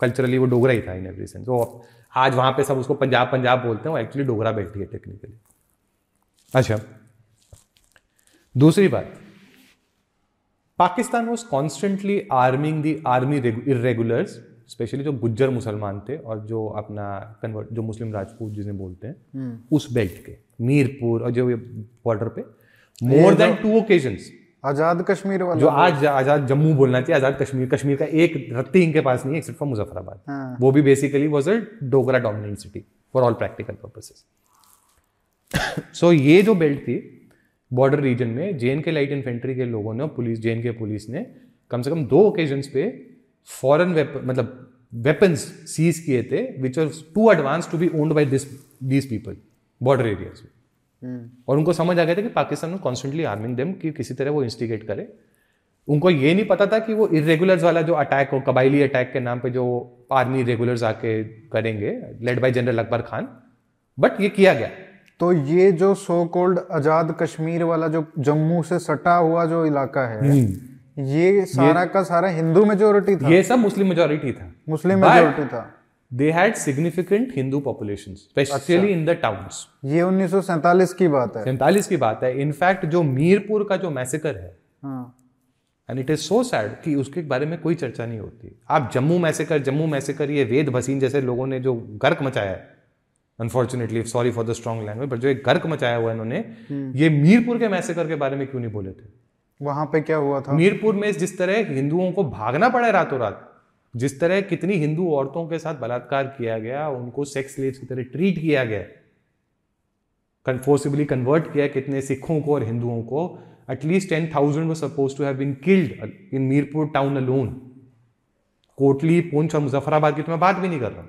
कल्चरली वो डोगरा ही था इन एवरी सेंस तो आज वहाँ पे सब उसको पंजाब पंजाब बोलते हैं वो एक्चुअली डोगरा बैठी है टेक्निकली अच्छा। दूसरी बात। Pakistan was constantly arming the army irregulars specially जो गुज्जर मुसलमान थे और जो अपना कन्वर्ट जो मुस्लिम राजपूत जिन्हें बोलते हैं हम्म। उस बेल्ट के मीरपुर और जो बॉर्डर पे more than two occasions Azad Kashmir वाला जो आज आज़ाद जम्मू बोलना चाहिए आज़ाद कश्मीर। कश्मीर का एक रत्ती इनके पास नहीं है एक्सेप्ट फॉर मुजफ्फराबाद। हाँ. वो भी basically was a Dogra dominant city for all practical purposes so ये जो बेल्ट थी बॉर्डर रीजन में जे के लाइट इन्फेंट्री के लोगों ने पुलिस जे के पुलिस ने कम से कम दो ओकेजन्स पे फॉरन मतलब वेपन्स सीज किए थे which are too advance to be owned by this these people border areas में। और उनको समझ आ गया था कि पाकिस्तान कॉन्स्टेंटली आर्मिंग देम कि किसी तरह वो इंस्टिगेट करे। उनको ये नहीं पता था कि वो इरेगुलर्स वाला जो अटैक हो कबाइली अटैक के नाम पे जो आर्मी रेगुलर्स आके करेंगे led by general Akbar Khan but ये किया गया। तो ये जो सो कोल्ड आज़ाद कश्मीर वाला जो जम्मू से सटा हुआ जो इलाका है हम्म। ये सारा ये, का सारा हिंदू मेजोरिटी था? ये सब मुस्लिम मेजोरिटी था। मुस्लिम मेजोरिटी था। They had significant Hindu population specially in the towns ये उन्नीस की बात है। सैंतालीस की बात है। इनफैक्ट जो मीरपुर का जो मैसेकर है and it is so sad कि उसके बारे में कोई चर्चा नहीं होती। आप जम्मू मैसेकर जम्मू मैसेकर ये वेद भसीन जैसे लोगों ने जो गर्क मचाया है unfortunately sorry for the strong language but जो एक गर्क मचाया हुआ इन्होंने हम्म। ये मीरपुर के मैसेकर के बारे में क्यों नहीं बोले थे? वहाँ पे क्या हुआ था? मीरपुर में जिस तरह हिंदुओं को भागना पड़ा रातों रात जिस तरह कितनी हिंदू औरतों के साथ बलात्कार किया गया, उनको सेक्स लेज की तरह ट्रीट किया गया फोर्सिबली कन्वर्ट किया कितने सिखों को और हिंदुओं को at least ten thousand suppose to have been killed in Mirpur town alone Kotli Poonch और मुजफ्फराबाद की तो मैं बात भी नहीं कर रहा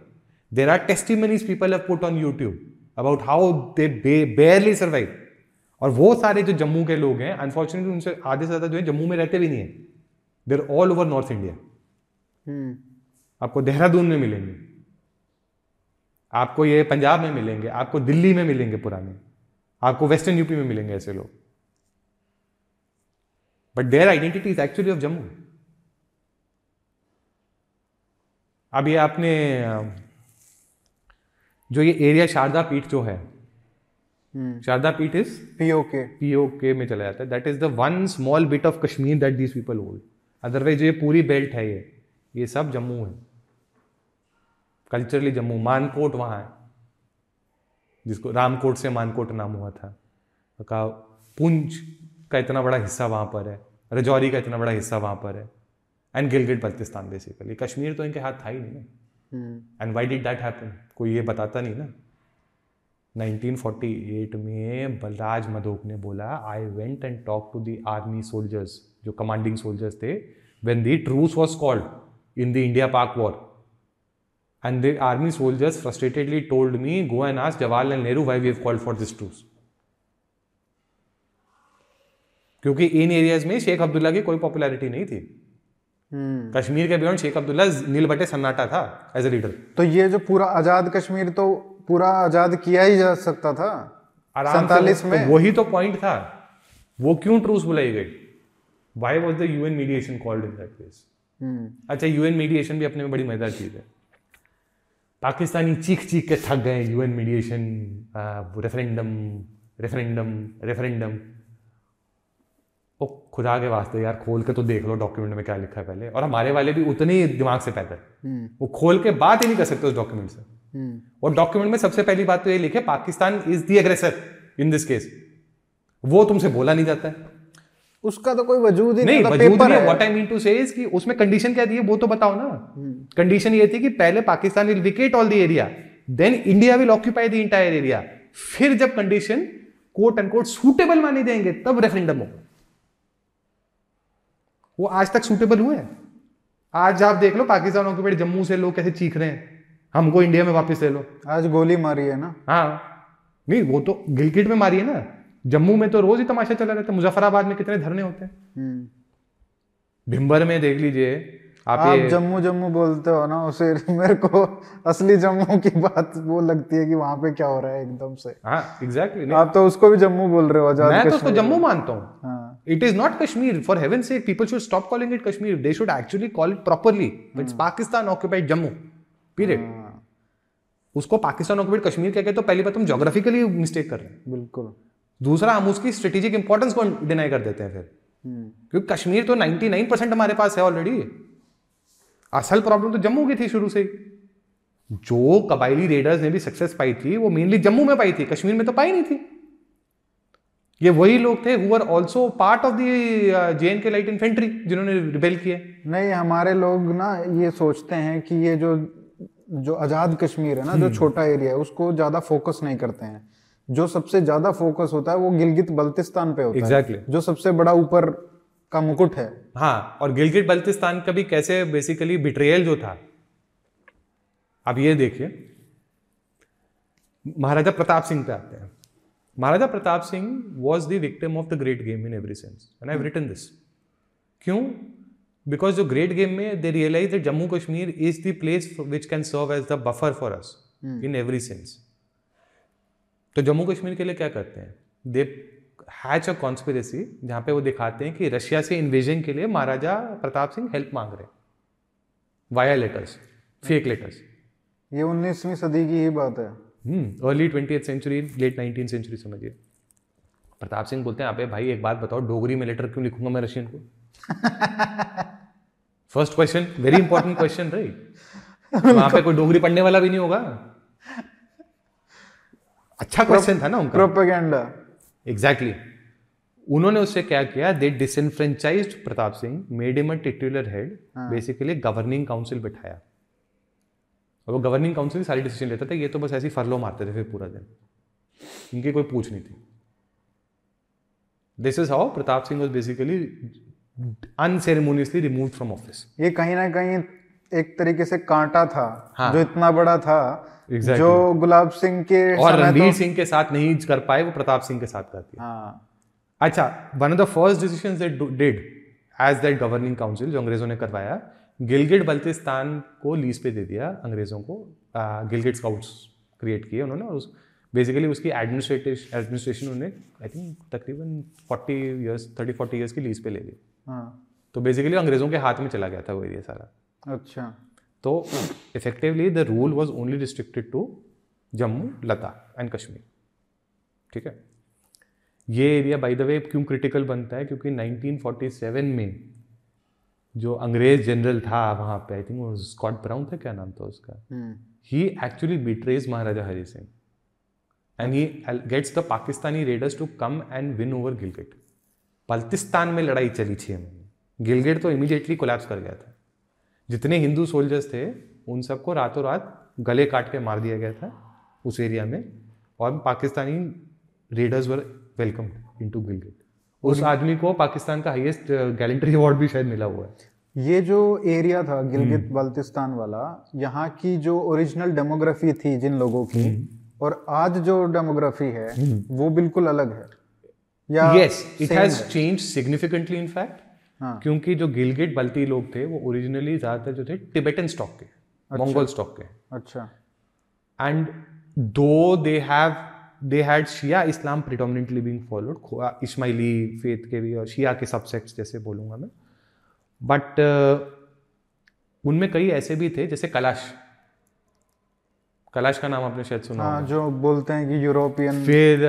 there are testimonies people have put on YouTube about how they barely survive और वो सारे जो जम्मू के लोग हैं अनफॉर्चुनेटली उनसे आधे से ज़्यादा जो है, जम्मू में रहते भी नहीं है। There all over north India. आपको देहरादून में मिलेंगे। आपको ये पंजाब में मिलेंगे आपको दिल्ली में मिलेंगे पुराने। आपको वेस्टर्न यूपी में मिलेंगे ऐसे लोग। But their identity is actually of Jammu अब ये आपने जो ये एरिया शारदा पीठ जो है हम्म। शारदा पीठ इज़ पीओके पीओके में चला जाता है। That is the one small bit of Kashmir that these people hold otherwise ये पूरी बेल्ट है ये। ये सब जम्मू है। कल्चरली जम्मू मानकोट वहाँ है। जिसको रामकोट से मानकोट नाम हुआ था। का पुंछ का इतना बड़ा हिस्सा वहाँ पर है। रजौरी का इतना बड़ा हिस्सा वहाँ पर है। एंड गिलगिट बल्तिस्तान बेसिकली कश्मीर तो इनके हाथ था ही नहीं ना। And why did that happen कोई ये बताता नहीं ना। 1948 में बलराज मधोक ने बोला I went and talk to the army soldiers जो कमांडिंग सोल्जर्स थे when the truce was called in the India Pak war and the army soldiers frustratedly told me go and ask Jawaharlal Nehru why we have called for this truce क्योंकि इन areas में शेख अब्दुल्ला की कोई popularity नहीं थी। हम्म। कश्मीर के beyond Sheikh Abdullah नील बटे सन्नाटा था एज ए लीडर तो ये जो पूरा आज़ाद कश्मीर तो पूरा आज़ाद किया ही जा सकता था। सैतालीस में। तो वही तो पॉइंट था। वो क्यों ट्रूस बुलाई गई? Why was the UN mediation called in that हम्म अच्छा यूएन मीडिएशन भी अपने में बड़ी मज़ेदार चीज़ है। पाकिस्तानी चीख चीख के थक गए UN mediation referendum referendum referendum ओ खुदा के वास्ते यार खोल के तो देख लो डॉक्यूमेंट में क्या लिखा है पहले। और हमारे वाले भी उतने ही दिमाग से पैदल। हम्म। वो खोल के बात ही नहीं कर सकते उस डॉक्यूमेंट से। हम्म। और डॉक्यूमेंट में सबसे पहली बात तो ये लिखे Pakistan is the aggressor in this case वो तुमसे बोला नहीं जाता है। उसका तो कोई वजूद ही नहीं नहीं पेपर नहीं है. What I mean to say is कि उसमें कंडीशन क्या दी है वो तो बताओ ना. कंडीशन ये थी कि पहले Pakistan will vacate all the area then India will occupy the entire area फिर जब condition quote and quote suitable माने जाएँगे तब रेफरेंडम हो वो आज तक सूटेबल हुए हैं. आज आप देख लो पाकिस्तान ऑक्यूपाइड जम्मू से लोग कैसे चीख रहे हैं. हमको इंडिया में वापस ले लो. आज गोली मारी है ना। हाँ। नहीं वो तो गिलगिट में मारी है ना. जम्मू में तो रोज ही तमाशा चला रहता है। मुजफ्फराबाद में कितने धरने होते हैं। हम्म। भिम्बर में देख लीजिए आप, आप जम्मू जम्मू बोलते हो ना उसे मेरे को असली जम्मू की बात वो लगती है कि वहाँ पे क्या हो रहा है एकदम से। हाँ एग्जैक्टली exactly, आप तो उसको भी जम्मू बोल रहे हो आज़ाद मैं तो उसको जम्मू मानता हूँ। It is not Kashmir for heaven से people should stop calling it Kashmir they should actually call it properly it's Pakistan occupied Jammu period उसको पाकिस्तान ऑक्यूपाइड कश्मीर क्या कहते हो पहली बात तुम जोग्राफिकली मिस्टेक कर रहे हैं। बिल्कुल। दूसरा हम उसकी स्ट्रेटेजिक इंपॉर्टेंस को डिनाई कर देते हैं फिर। हम्म, क्योंकि कश्मीर तो 99 परसेंट हमारे पास है ऑलरेडी असल प्रॉब्लम तो जम्मू की थी शुरू से ही। जो कबायली रेडर्स ने भी सक्सेस पाई थी वो मेनली जम्मू में पाई थी कश्मीर में तो पाई नहीं थी। ये वही लोग थे who are also part of the J K light infantry जिन्होंने रिबेल किए नहीं हमारे लोग ना ये सोचते हैं कि ये जो जो आज़ाद कश्मीर है ना हम्म। जो छोटा एरिया है उसको ज़्यादा फोकस नहीं करते हैं। जो सबसे ज़्यादा फोकस होता है वो गिलगित बल्तिस्तान पे होता Exactly. है जो सबसे बड़ा ऊपर का मुकुट है। हाँ और गिलगिट बल्तिस्तान का भी कैसे बेसिकली बिट्रेयल जो था। अब ये देखिए। महाराजा प्रताप सिंह पे आते हैं। Maharaja Pratap Singh was the victim of the great game in every sense and I written this क्यों? बिकॉज़ जो ग्रेट गेम में they realise that Jammu Kashmir is the place which can serve as the buffer for us in every sense तो जम्मू कश्मीर के लिए क्या करते हैं? दे hatch अ conspiracy जहाँ पे वो दिखाते हैं कि रशिया से इन्वेजन के लिए महाराजा प्रताप सिंह हेल्प मांग रहे हैं। वाया लेटर्स फेक लेटर्स ये 19वीं सदी की ही बात है। Early twenty century late nineteen century समझिए। प्रताप सिंह बोलते हैं आप भाई एक बात बताओ डोगरी में लेटर क्यों लिखूँगा मैं रशियन को? First question very important question right वहाँ पे कोई डोगरी पढ़ने वाला भी नहीं होगा। अच्छा क्वेश्चन था ना उनका। प्रोपेगेंडा एग्जैक्टली उन्होंने उससे क्या किया? They disenfranchise Pratap Singh made him a titular head basically governing council बिठाया। और वो गवर्निंग काउंसिल सारी डिसीज़न लेता था ये तो बस ऐसे ही फरलो मारते थे फिर पूरा दिन। इनकी कोई पूछ नहीं थी। This is how Pratap Singh was basically unceremoniously remove from office ये कहीं ना कहीं एक तरीके से कांटा था हाँ। जो इतना बड़ा था Exactly. जो गुलाब सिंह के और रणवीर तो सिंह के साथ नहीं कर पाए वो प्रताप सिंह के साथ कर दिया हाँ। अच्छा one of the first decision did as that governing council जो अंग्रेज़ों ने करवाया गिलगिट बल्तिस्तान को लीज पे दे दिया अंग्रेज़ों को। गिलगिट स्काउट्स क्रिएट किए उन्होंने और उस बेसिकली उसकी एडमिनिस्ट्रेटिव एडमिनिस्ट्रेशन उन्होंने आई थिंक तकरीबन forty years thirty forty years की लीज पे ले ली। हाँ। तो बेसिकली अंग्रेज़ों के हाथ में चला गया था वो एरिया सारा। अच्छा। तो effectively the rule was only restricted to Jammu Ladakh and Kashmir ठीक है? ये एरिया बाय द वे क्यों क्रिटिकल बनता है? क्योंकि 1947 में जो अंग्रेज़ जनरल था वहाँ पे आई थिंक वो स्कॉट ब्राउन था क्या नाम था उसका? He actually betrays Maharaja Hari Singh and he gets the Pakistani raiders to come and win over Gilgit Baltistan में लड़ाई चली महीने। गिलगिट तो इमीडिएटली कोलैप्स कर गया था। जितने हिंदू सोल्जर्स थे उन सबको रातों रात गले काट के मार दिया गया था उस एरिया में और Pakistani raiders were welcome into Gilgit उस आदमी को पाकिस्तान का हाईएस्ट गैलेंट्री अवार्ड भी शायद मिला हुआ है। ये जो एरिया था गिलगित बल्तिस्तान वाला यहाँ की जो ओरिजिनल डेमोग्राफी थी जिन लोगों की और आज जो डेमोग्राफी है वो बिल्कुल अलग है। या yes it has change significantly in fact क्योंकि जो गिलगिट बल्ती लोग थे वो ओरिजिनली ज़्यादातर जो थे टिबेटन स्टॉक के मंगोल अच्छा, स्टॉक के। अच्छा। And though they have they had Shia Islam predominantly being followed Ismaili faith के भी और शिया के सबसेक्ट्स जैसे बोलूँगा मैं। बट uh, उनमें कई ऐसे भी थे जैसे कलाश। कलाश का नाम आपने शायद सुना हाँ, जो बोलते हैं कि यूरोपियन फिर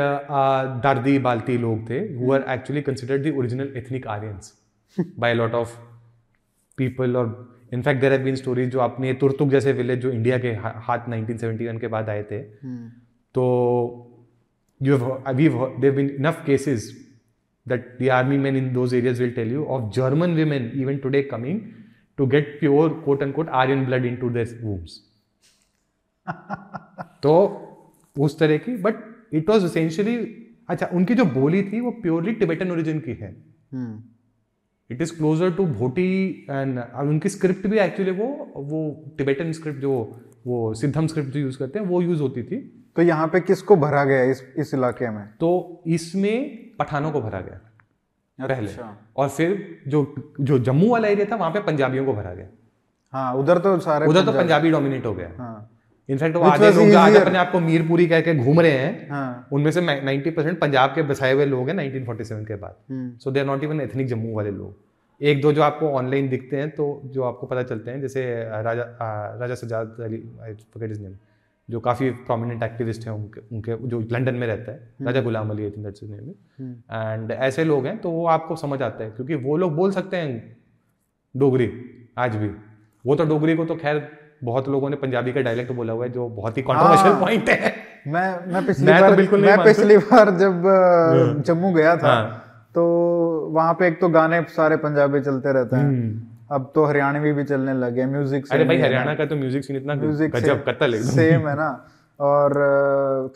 दर्दी बाल्टी लोग थे who are actually considered the original ethnic Aryans by lot of people और in fact there been stories जो आपने तुरतुक जैसे विलेज जो इंडिया के हाथ 1971 के बाद आए थे। हम्म। तो यू अभी there been enough cases that the army man in those areas will tell you of German women even today coming to get pure quote and quote Aryan blood in to their wombs तो उस तरह की but it was essentially अच्छा उनकी जो बोली थी वो प्योरली टिबेटन ओरिजिन की है. हम्म। It is closer to Bhoti and उनकी स्क्रिप्ट भी एक्चुअली वो वो टिबेटन स्क्रिप्ट जो वो सिद्धम स्क्रिप्ट जो यूज़ करते हैं वो यूज़ होती थी। तो यहाँ पे किसको भरा गया इस इस इलाके में? तो इसमें पठानों को भरा गया पहले। अच्छा। और फिर जो जो जम्मू वाला एरिया था वहाँ पे पंजाबियों को भरा गया। हाँ उधर तो सारे उधर तो पंजाबी। डोमिनेट हो गया। हाँ। इनफैक्ट वो आधे लोग आज अपने आप को मीरपुरी कह के घूम रहे हैं। हाँ. उनमें से 90 परसेंट पंजाब के बसाए हुए लोग हैं 1947 के बाद। So they are not even ethnic Jammu वाले लोग। एक दो जो आपको ऑनलाइन दिखते हैं तो जो आपको पता चलते हैं जैसे राजा राजा सजाद अली नेम जो काफ़ी प्रोमिनेंट एक्टिविस्ट हैं उनके उनके जो लंदन में रहता है। हम्म। Raja Ghulam Ali I think that's name and ऐसे लोग हैं तो वो आपको समझ आता है क्योंकि वो लोग बोल सकते हैं डोगरी आज भी। वो तो डोगरी को तो खैर बहुत लोगों ने पंजाबी का डायलेक्ट बोला हुआ है जो बहुत ही कॉन्ट्रोवर्शियल पॉइंट हाँ। है मैं मैं पिछली मैं तो बार तो बिल्कुल मैं पिछली बार जब हाँ। जम्मू गया था हाँ। तो वहाँ पे एक तो गाने सारे पंजाबी चलते रहते हैं हम्म। अब तो हरियाणवी भी चलने लगे म्यूज़िक अरे भाई हरियाणा का तो म्यूज़िक सीन इतना म्यूज़िक गजब कत्ल सेम है ना और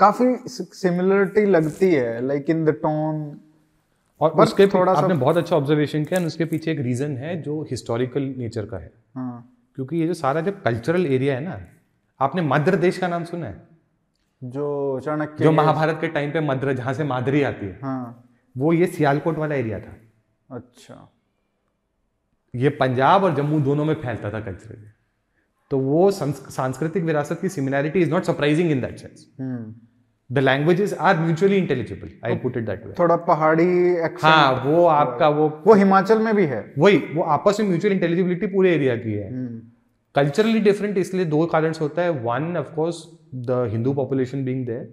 काफ़ी सिमिलरिटी लगती है लाइक इन द टोन और उसके थोड़ा आपने बहुत अच्छा ऑब्जर्वेशन किया उसके पीछे एक रीजन है जो हिस्टोरिकल नेचर का है हाँ। क्योंकि ये जो सारा जो कल्चरल एरिया है ना आपने मध्य देश का नाम सुना है? जो चाणक्य जो महाभारत के टाइम पे मध्य जहाँ से माधुरी आती है हाँ। वो ये सियालकोट वाला एरिया था। अच्छा। ये पंजाब और जम्मू दोनों में फैलता था कल्चरली तो वो सांस्कृतिक विरासत की similarity is not surprising in that sense the languages are mutually intelligible I put it that way थोड़ा पहाड़ी हाँ वो आपका वो वो हिमाचल में भी है। वही वो आपस में म्यूचुअल इंटेलिजिबिलिटी पूरे एरिया की है। Culturally hmm. डिफरेंट इसलिए दो कारण होता है। One of course the Hindu population being there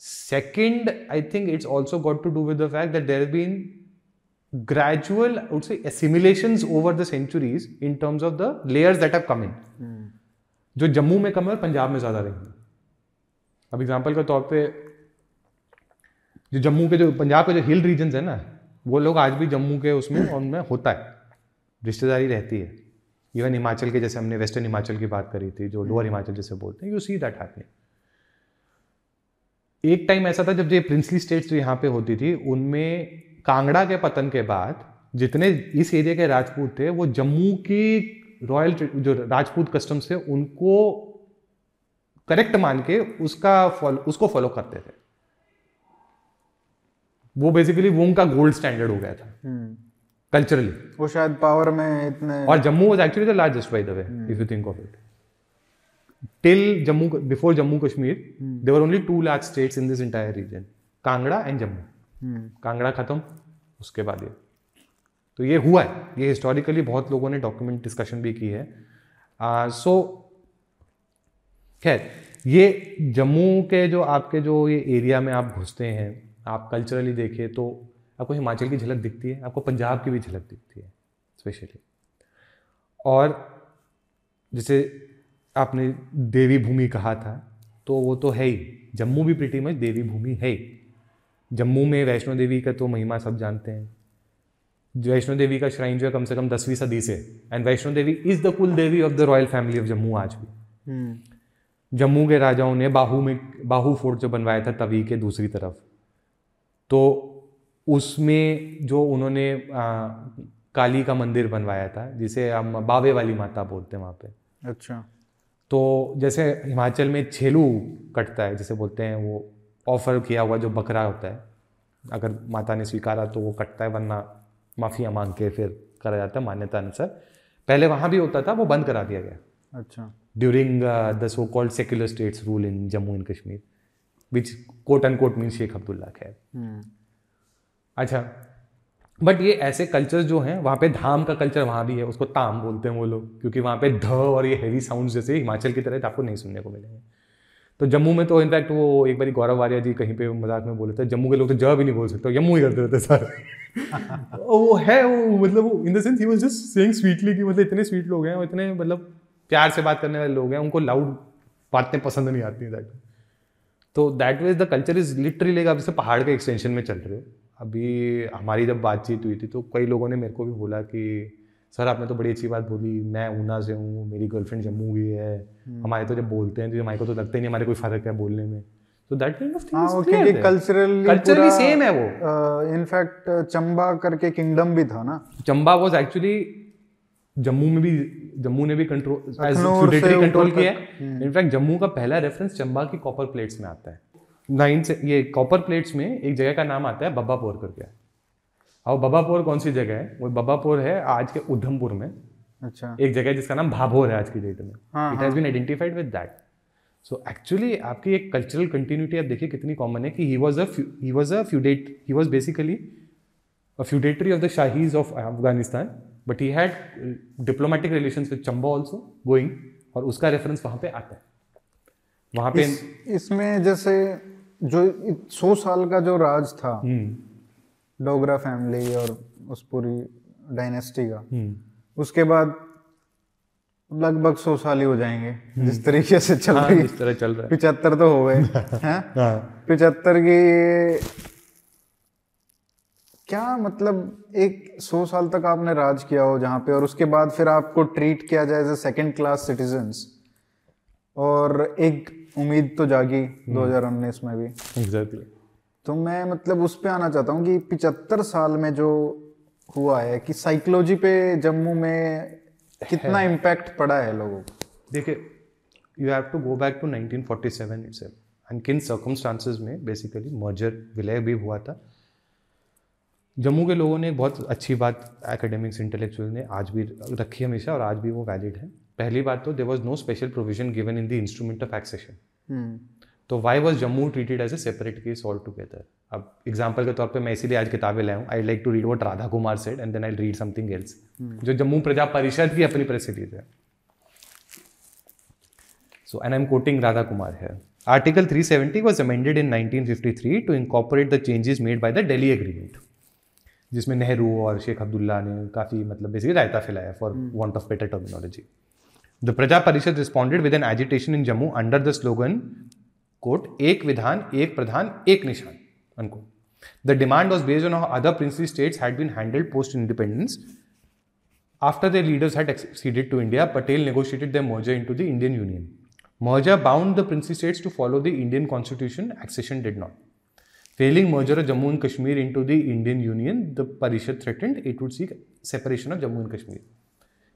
second I think it's also got to do with the fact that there been gradual, I would say, assimilations over the centuries in terms of the layers that have come in. Hmm. जो जम्मू में कम है और पंजाब में ज़्यादा रहेंगे। अब example के तौर पे, जो जम्मू के जो, पंजाब के जो हिल रीजन है ना, वो लोग आज भी जम्मू के उसमें उनमें होता है। रिश्तेदारी रहती है। इवन हिमाचल के, जैसे हमने वेस्टर्न हिमाचल की बात करी थी, जो लोअर हिमाचल जैसे बोलते हैं यू सी दैट हैपनिंग एक टाइम ऐसा था जब ये प्रिंसली स्टेट्स जो यहाँ पे होती थी, उनमें कांगड़ा के पतन के बाद जितने इस एरिया के राजपूत थे, वो जम्मू की रॉयल जो राजपूत कस्टम्स थे, उनको करेक्ट मान के उसका फॉलो उसको फॉलो करते थे। वो बेसिकली वो उनका गोल्ड स्टैंडर्ड हो गया था। Culturally hmm. वो शायद पावर में इतने और Jammu was actually the largest by the way if you think of it till Jammu before Jammu Kashmir there were only two large states in this entire region Kangra and Jammu. Hmm. Kangra खत्म उसके बाद ये। तो ये हुआ है। ये historically बहुत लोगों ने डॉक्यूमेंट डिस्कशन भी की है। सो खैर, ये जम्मू के जो आपके जो ये एरिया में आप घुसते हैं, आप कल्चरली देखें तो आपको हिमाचल की झलक दिखती है, आपको पंजाब की भी झलक दिखती है स्पेशली और जैसे आपने देवी भूमि कहा था तो वो तो है ही। जम्मू भी प्रिटी मच देवी भूमि है ही। जम्मू में वैष्णो देवी का तो महिमा सब जानते हैं। वैष्णो देवी का श्राइन जो है कम से कम दसवीं सदी से। And Vaishno Devi is the kul devi of the royal family of Jammu आज भी। हम्म। जम्मू के राजाओं ने बाहू में बाहू फोर्ट जो बनवाया था तवी के दूसरी तरफ़। तो उसमें जो उन्होंने आ, काली का मंदिर बनवाया था जिसे हम बावे वाली माता बोलते हैं वहाँ पे। अच्छा। तो जैसे हिमाचल में छेलू कटता है जैसे बोलते हैं वो ऑफ़र किया हुआ जो बकरा होता है अगर माता ने स्वीकारा तो वो कटता है वरना माफिया मांग के फिर करा जाता है मान्यता अनुसार। पहले वहाँ भी होता था वो बंद करा दिया गया। अच्छा। During the so called secular states rule in Jammu and Kashmir which quote and quote mean Sheikh Abdullah खैर। हम्म। अच्छा बट ये ऐसे कल्चर जो हैं वहाँ पे धाम का कल्चर वहाँ भी है उसको ताम बोलते हैं वो लोग क्योंकि वहाँ पे ध और ये हैवी साउंड जैसे हिमाचल की तरह आपको नहीं सुनने को मिलेंगे। तो जम्मू में तो इनफैक्ट वो एक बार गौरव आर्या जी कहीं पे मज़ाक में बोले थे जम्मू के लोग तो ज भी नहीं बोल सकते जम्मू ही करते रहते सर। वो है वो मतलब in the sense he was just saying sweetly कि मतलब इतने स्वीट लोग हैं और इतने मतलब प्यार से बात करने वाले लोग हैं उनको लाउड बातें पसंद नहीं आती दैट तो that ways the culture is literally आप जैसे पहाड़ के एक्सटेंशन में चल रहे हो। अभी हमारी जब बातचीत हुई थी तो कई लोगों ने मेरे को भी बोला कि सर आपने तो बड़ी अच्छी बात बोली मैं ऊना से हूँ मेरी गर्लफ्रेंड जम्मू की है हमारे तो जब बोलते हैं तो हमारे को तो लगता ही नहीं हमारे कोई फ़र्क है बोलने में। तो दैट काइंड ऑफ़ क्योंकि कल्चरली कल्चरली सेम है वो। इनफैक्ट चंबा करके किंगडम भी था ना। चंबा वाज एक्चुअली जम्मू में भी जम्मू ने भी कंट्रोल फ्यूडेटरी कंट्रोल किया है। इनफैक्ट जम्मू का पहला रेफरेंस चंबा की कॉपर प्लेट्स में आता है। नाइन से ये कॉपर प्लेट्स में एक जगह का नाम आता है बब्बापुर करके। और बब्बापुर कौन सी जगह है? वो बब्बापुर है आज के उधमपुर में। अच्छा। एक जगह जिसका नाम भाभोर है आज की डेट में। It has been identified with that so actually आपकी एक कल्चरल कंटिन्यूटी आप देखिए कितनी कॉमन है कि he was a he was a feudate he was basically a feudatory of the Shahis of Afghanistan, but he had uh, diplomatic relations with Chamba also going, और उसका reference वहाँ पे आता है। वहाँ पे इस, इसमें जैसे जो सौ साल का जो राज था हम्म। डोगरा फैमिली और उस पूरी डायनेस्टी का हम्म। उसके बाद लगभग सौ साल ही हो जाएँगे जिस तरीके से चल हाँ रही इस तरह चल रहा है। पिचहत्तर तो हो गए हैं? हाँ। पिचहत्तर की क्या मतलब एक सौ साल तक आपने राज किया हो जहाँ पे और उसके बाद फिर आपको ट्रीट किया जाए as a second class citizens और एक उम्मीद तो जागी 2019 में भी। Exactly exactly. तो मैं मतलब उस पर आना चाहता हूँ कि पिचहत्तर साल में जो हुआ है कि साइकोलॉजी पे जम्मू में कितना इम्पैक्ट पड़ा है लोगों को? देखिए you have to go back to 1947 itself and किन सर्कमस्टांसेस में बेसिकली मर्जर विलय भी हुआ था जम्मू के लोगों ने एक बहुत अच्छी बात एकेडमिक्स इंटेलेक्चुअल ने आज भी रखी हमेशा और आज भी वो वैलिड है। पहली बात तो there was no special provision given in the instrument of accession तो why was Jammu treated as a separate case all together अब एग्ज़ाम्पल के तौर पे मैं इसीलिए आज किताबें लाया हूँ। I like to read what Radha Kumar said and then I read something else जो जम्मू प्रजा परिषद की अपनी प्रेसिडीज है। So, and I'm quoting Radha Kumar here. Article 370 was amended in 1953 to incorporate the changes made by the Delhi Agreement, जिसमें नेहरू और शेख अब्दुल्ला ने काफ़ी मतलब basically रायता फैलाया for want of better terminology the Praja Parishad responded with an agitation in Jammu under the slogan quote एक विधान एक प्रधान एक निशान unquote the demand was based on other princely states had been handle post independence after the leaders had acceded to India Patel negotiated the merger into the Indian union merger bound the princely states to follow the Indian constitution accession did not Failing merger of Jammu and Kashmir into the Indian Union, the Parishad threatened it would seek separation of Jammu and Kashmir.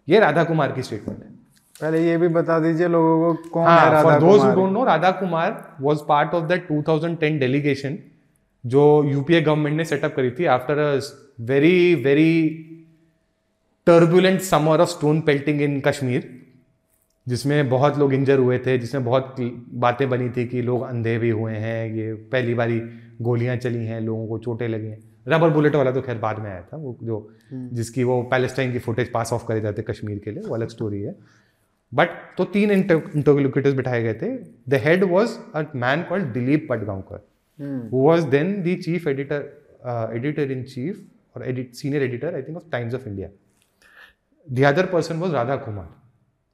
ये राधा कुमार की statement है पहले ये भी बता दीजिए लोगों को कौन हाँ for Radha Kumar don't know Radha Kumar was part of that 2010 delegation जो यूपीए गवर्नमेंट ने सेटअप करी थी after a very very turbulent summer of stone pelting in Kashmir जिसमें बहुत लोग इंजर हुए थे जिसमें बहुत बातें बनी थी कि लोग अंधे भी हुए हैं ये पहली बारी गोलियाँ चली हैं लोगों को चोटें लगी हैं। रबर बुलेट वाला तो खैर बाद में आया था वो जो हम्म। जिसकी वो पैलेस्टाइन की फुटेज पास ऑफ़ करे जाते कश्मीर के लिए वो अलग स्टोरी है। बट तो तीन इंटरलोक्यूटर्स बिठाए गए थे। The head was a man called Dilip Padgaonkar who was then the chief editor editor in chief और edit senior editor I think of Times of India the other person was Radha Kumar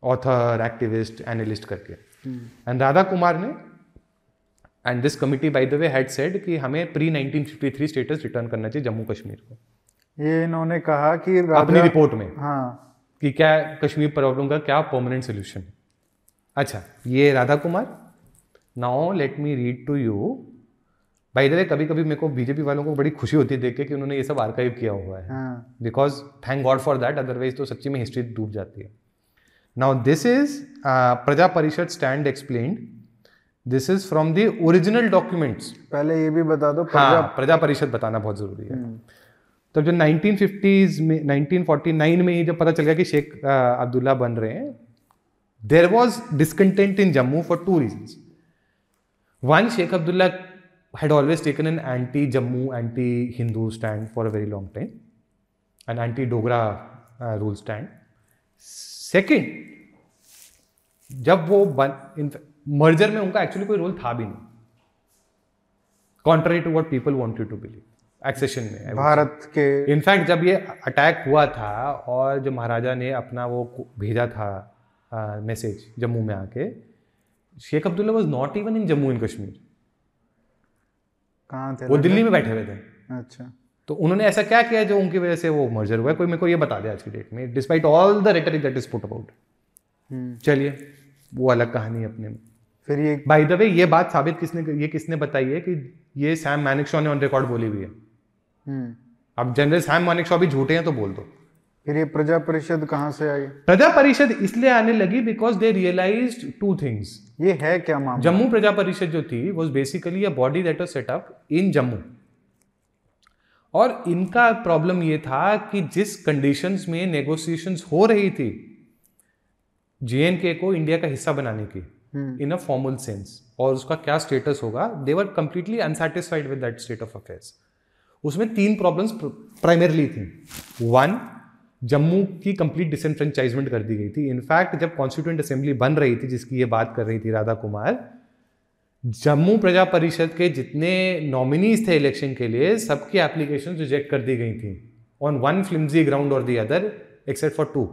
author activist analyst करके। And Radha Kumar ने and this committee by the way had said कि हमें pre 1953 status return करना चाहिए जम्मू कश्मीर को। ये इन्होंने कहा कि अपनी रिपोर्ट में। हाँ। कि क्या कश्मीर प्रॉब्लम का क्या परमानेंट सोल्यूशन है अच्छा ये Radha Kumar now let me read to you by the way कभी कभी मेरे को बीजेपी वालों को बड़ी खुशी होती है देख के कि उन्होंने ये सब आर्काइव किया हुआ है। हाँ। Because thank God for that otherwise तो सच्ची में हिस्ट्री डूब जाती है। Now this is Praja Parishad stand explained this is from the original documents पहले ये भी बता दो प्रजा हाँ प्रजा परिषद बताना बहुत ज़रूरी है। तब जब 1950s में 1949 में ही जब पता चल गया कि शेख अब्दुल्ला बन रहे हैं there was discontent in Jammu for two reasons one Sheikh Abdullah had always taken an anti Jammu, anti Hindu stand for a very long time, an anti Dogra uh, rule stand. Second, जब वो बन merger में उनका actually कोई role था भी नहीं। Contrary to what people wanted to believe accession में भारत के इनफैक्ट जब ये अटैक हुआ था और जब महाराजा ने अपना वो भेजा था मैसेज जम्मू में आके Sheikh Abdullah was not even in Jammu and Kashmir कहाँ थे वो दिल्ली में बैठे हुए थे। अच्छा। तो उन्होंने ऐसा क्या किया जो उनकी वजह से वो मर्जर हुआ? कोई मेरे को ये बता दे आज की डेट में despite all the rhetoric that is put about चलिए वो अलग कहानी है अपने में। फिर ये बाय द वे ये बात साबित किसने ये किसने बताई है कि ये सैम मैनिकशॉ ने ऑन रिकॉर्ड बोली हुई है। हम्म, अब जनरल सैम मानिकशॉ भी झूठे हैं तो बोल दो। फिर ये प्रजा परिषद कहाँ से आई? प्रजा परिषद इसलिए आने लगी because they realise two things ये है क्या मामला? जम्मू प्रजा परिषद जो थी was basically a body that was set up in Jammu. और इनका प्रॉब्लम ये था कि जिस कंडीशंस में नेगोशिएशंस हो रही थी जे को इंडिया का हिस्सा बनाने की। इन अ फॉर्मल सेंस और उसका क्या स्टेटस होगा? They were completely unsatisfied with that state of affairs उसमें तीन प्रॉब्लम्स प्राइमरली थी। वन जम्मू की कंप्लीट डिसएनफ्रेंचाइजमेंट कर दी गई थी। इनफैक्ट जब कॉन्स्टिट्यूंट असेंबली बन रही थी जिसकी ये बात कर रही थी राधा कुमार जम्मू प्रजा परिषद के जितने नॉमिनीज थे इलेक्शन के लिए सबकी एप्लीकेशन रिजेक्ट कर दी गई थी। ऑन वन फ्लिम्जी ग्राउंड और the other except for two.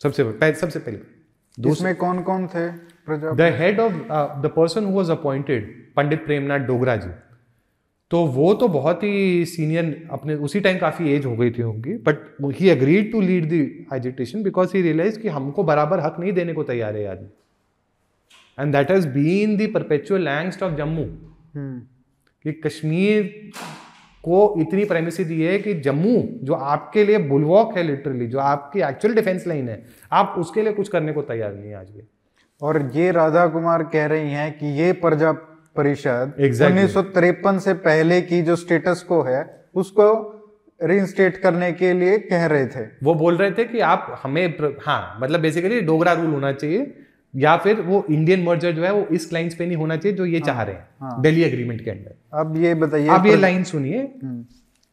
सबसे सबसे पहले। इसमें कौन कौन थे the head of the person who appointed Pandit Premnath Dogra ji. तो वो तो बहुत ही सीनियर अपने उसी टाइम काफ़ी एज हो गई थी उनकी but he agreed to lead the agitation because he realise कि हमको बराबर हक नहीं देने को तैयार है ये आदमी। And that has been the perpetual angst of Jammu कि कश्मीर को इतनी प्राइमेसी दी है कि जम्मू जो आपके लिए बुलवॉक है लिटरली जो आपकी एक्चुअल डिफेंस लाइन है आप उसके लिए कुछ करने को तैयार नहीं है आज भी और ये राधा कुमार कह रही हैं कि ये प्रजा परिषद Exactly. उन्नीस से पहले की जो स्टेटस को है उसको रीइंस्टेट करने के लिए कह रहे थे वो बोल रहे थे कि आप हमें प्र- हाँ मतलब बेसिकली डोगरा रूल होना चाहिए या फिर वो इंडियन मर्जर जो है वो इस क्लाइंट्स पे नहीं होना चाहिए जो ये चाह रहे हैं। दिल्ली एग्रीमेंट के अंदर। अब ये बताइए अब ये लाइन सुनिए। हम्म,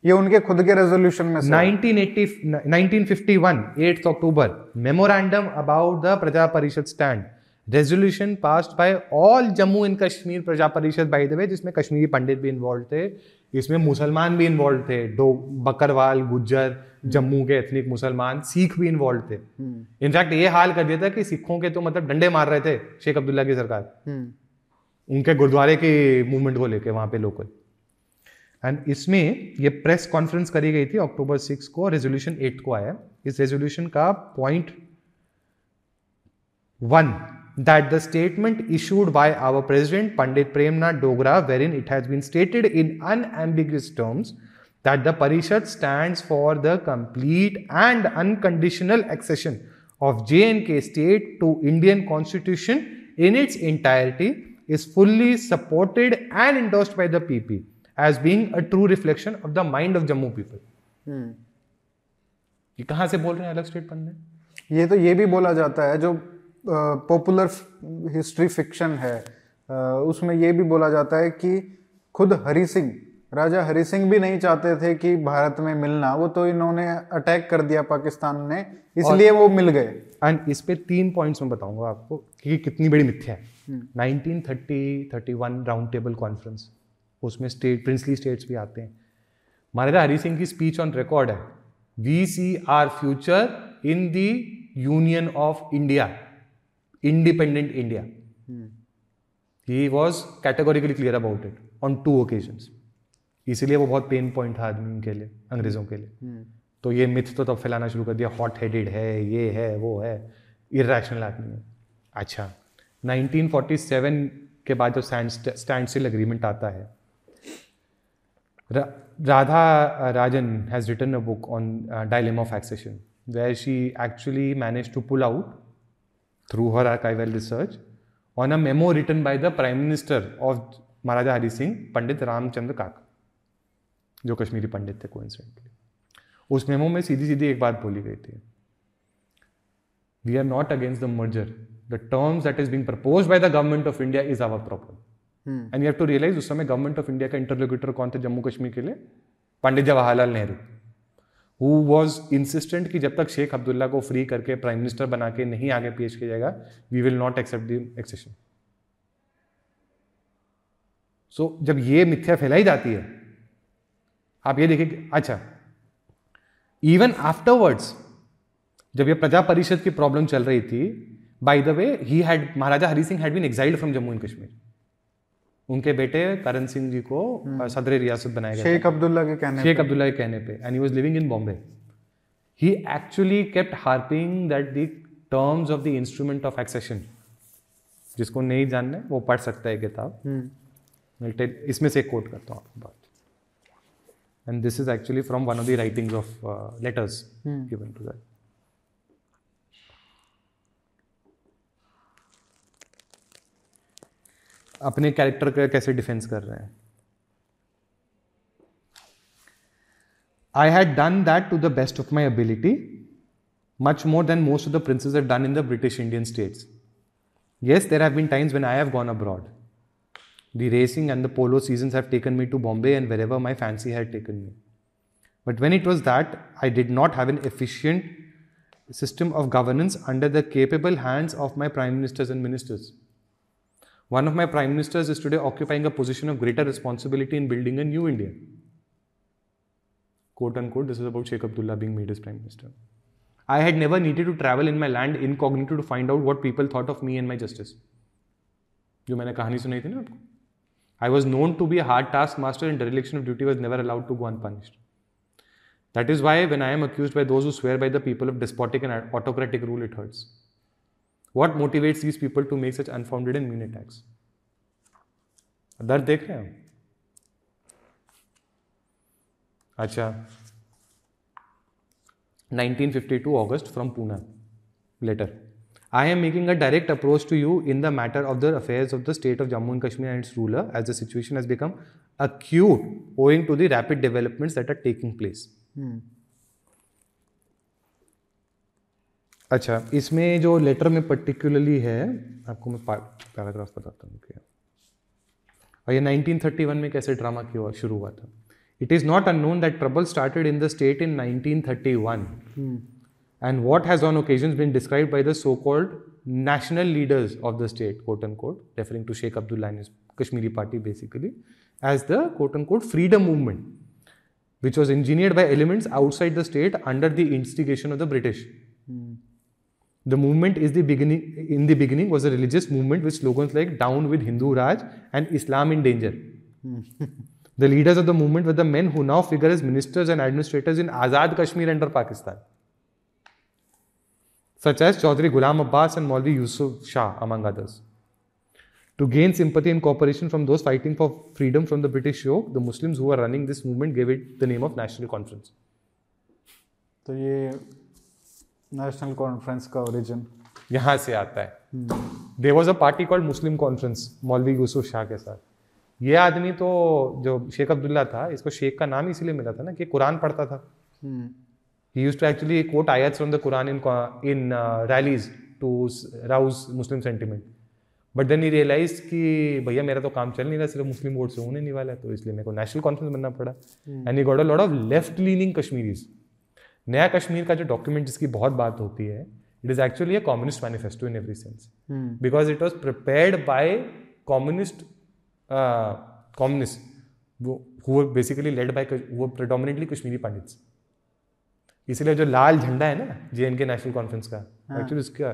ये उनके खुद के रेजोल्यूशन में 1980 1951 8th October memorandum about the Praja Parishad stand resolution passed by all Jammu and Kashmir Praja Parishad by the वे जिसमें कश्मीरी पंडित भी इन्वॉल्व थे। इसमें मुसलमान भी इन्वॉल्व थे डो बकरवाल गुज्जर जम्मू के एथनिक मुसलमान सिख भी इन्वॉल्व थे। हम्म, इनफैक्ट ये हाल कर दिया था कि सिखों के तो मतलब डंडे मार रहे थे शेख अब्दुल्ला की सरकार। हम्म, उनके गुरुद्वारे की मूवमेंट को लेके वहाँ पे लोकल एंड इसमें ये प्रेस कॉन्फ्रेंस करी गई थी अक्टूबर सिक्स को रेजोल्यूशन एट को आया। इस रेजोल्यूशन का point one that the statement issued by our president Pandit Premnath Dogra, wherein it has been stated in unambiguous terms that the Parishad stands for the complete and unconditional accession of J&K state to Indian constitution in its entirety is fully supported and endorsed by the PP as being a true reflection of the mind of Jammu people. हम्म। ये कहाँ से बोल रहे हैं अलग state बनने ये तो ये भी बोला जाता है जो पॉपुलर हिस्ट्री फिक्शन है। उसमें ये भी बोला जाता है कि खुद हरी सिंह राजा हरी सिंह भी नहीं चाहते थे कि भारत में मिलना वो तो इन्होंने अटैक कर दिया पाकिस्तान ने इसलिए वो मिल गए। एंड इस पे तीन पॉइंट्स मैं बताऊँगा आपको कि कितनी बड़ी मिथ्या है। 1930 31 राउंड टेबल कॉन्फ्रेंस उसमें स्टेट प्रिंसली स्टेट्स भी आते हैं। महाराजा हरि सिंह की स्पीच ऑन रिकॉर्ड है। We see our future in the union of India independent India he was categorically clear about it on two occasions इसीलिए वो बहुत पेन पॉइंट था आदमी के लिए अंग्रेज़ों के लिए। तो ये मिथ तो तब फैलाना शुरू कर दिया हॉट हेडेड है ये है वो है इरेशनल आदमी है। अच्छा 1947 के बाद जो स्टैंड स्टिल एग्रीमेंट आता है Radha Rajan has written a book on dilemma of accession where she actually manage to pull out through her archival research on a memo written by the prime minister of Maharaja Hari Singh Pandit Ramchandra Kaka जो कश्मीरी पंडित थे coincidentally उस memo में सीधी सीधी एक बात बोली गई थी। We are not against the merger the terms that is being propose by the government of India is our problem and you have to realise उस समय गवर्नमेंट ऑफ़ इंडिया का इंटरलोक्यूटर कौन थे जम्मू कश्मीर के लिए? Pandit Jawaharlal Nehru. Who was insistent कि जब तक शेख अब्दुल्ला को फ्री करके प्राइम मिनिस्टर बना के नहीं आगे पेश किया जाएगा we will not accept the accession so जब ये मिथ्या फैलाई जाती है, आप ये देखिए अच्छा इवन आफ्टरवर्ड्स जब ये प्रजा परिषद की प्रॉब्लम चल रही थी by the way he had Maharaja Hari Singh had been exiled from Jammu and Kashmir. उनके बेटे करण सिंह जी को हम्म। सदर रियासत बनाया गया शेख अब्दुल्ला के कहने शेख अब्दुल्ला के कहने पे। And he was living in Bombay he actually kept harping that the terms of the instrument of accession जिसको नहीं जानना वो पढ़ सकता है किताब। हम्म। इसमें से एक कोट करता हूँ आपको बात। And this is actually from one of the writings of uh, letters hmm. given to that अपने कैरेक्टर का कैसे डिफेंस कर रहे हैं? I had done that to the best of my ability much more than most of the princes are done in the British Indian states yes there have been times when I have gone abroad the racing and the polo season have taken me to Bombay and wherever my fancy had taken me but when it was that I did not have an efficient system of governance under the capable hands of my prime ministers and ministers One of my prime ministers is today occupying a position of greater responsibility in building a new India. Quote unquote, this is about Sheikh Abdullah being made as prime minister. I had never needed to travel in my land incognito to find out what people thought of me and my justice. जो मैंने कहानी सुनाई थी ना आपको I was known to be a hard taskmaster and dereliction of duty was never allowed to go unpunished. That is why when I am accused by those who swear by the people of despotic and autocratic rule, it hurts. What motivates these people to make such unfounded and mean attacks? दर्द देख रहे हैं अच्छा 1952 August from Pune. Later. I am making a direct approach to you in the matter of the affairs of the state of Jammu and Kashmir and its ruler as the situation has become acute owing to the rapid developments that are taking place. Hmm. अच्छा इसमें जो letter में particularly है आपको मैं paragraph बताता हूँ क्या और ये 1931 में कैसे ड्रामा की शुरू हुआ था। It is not unknown that trouble started in the state in 1931 thirty one and what has on occasion been describe by the so called national leaders of the state quote end quote referring to Sheikh Abdullah Kashmiri party basically as the quote end quote freedom movement which was engineered by elements outside the state under the instigation of the British The movement is the beginning in the beginning was a religious movement with slogans like down with Hindu Raj and Islam in danger. Hmm. the leaders of the movement were the men who now figure as ministers and administrators in Azad Kashmir under Pakistan such as Chaudhry Ghulam Abbas and Maulvi Yusuf Shah, among others. To gain sympathy and cooperation from those fighting for freedom from the British yoke, the Muslims who were running this movement gave it the name of National Conference. तो ये national conference का origin यहाँ से आता है. There was a party called Muslim conference Maulvi Yusuf Shah के साथ. ये आदमी तो जो शेख अब्दुल्ला था इसको शेख का नाम इसीलिए मिला था ना कि कुरान पढ़ता था. He used to actually quote ayats from the Quran in, in uh, rallies to rouse Muslim sentiment. But then he realise कि भैया मेरा तो काम चल नहीं रहा सिर्फ़ मुस्लिम वोट से होने नहीं वाला तो इसलिए मेरे को नेशनल कॉन्फ्रेंस बनना पड़ा. And he got a lot of left leaning Kashmiris Naya Kashmir का जो डॉक्यूमेंट जिसकी बहुत बात होती है it is actually a communist manifesto in every sense because it was prepared by communist communist वो बेसिकली लेड बाय वो predominantly Kashmiri Pandits इसीलिए जो लाल झंडा है ना जे के नेशनल कॉन्फ्रेंस का एक्चुअली उसका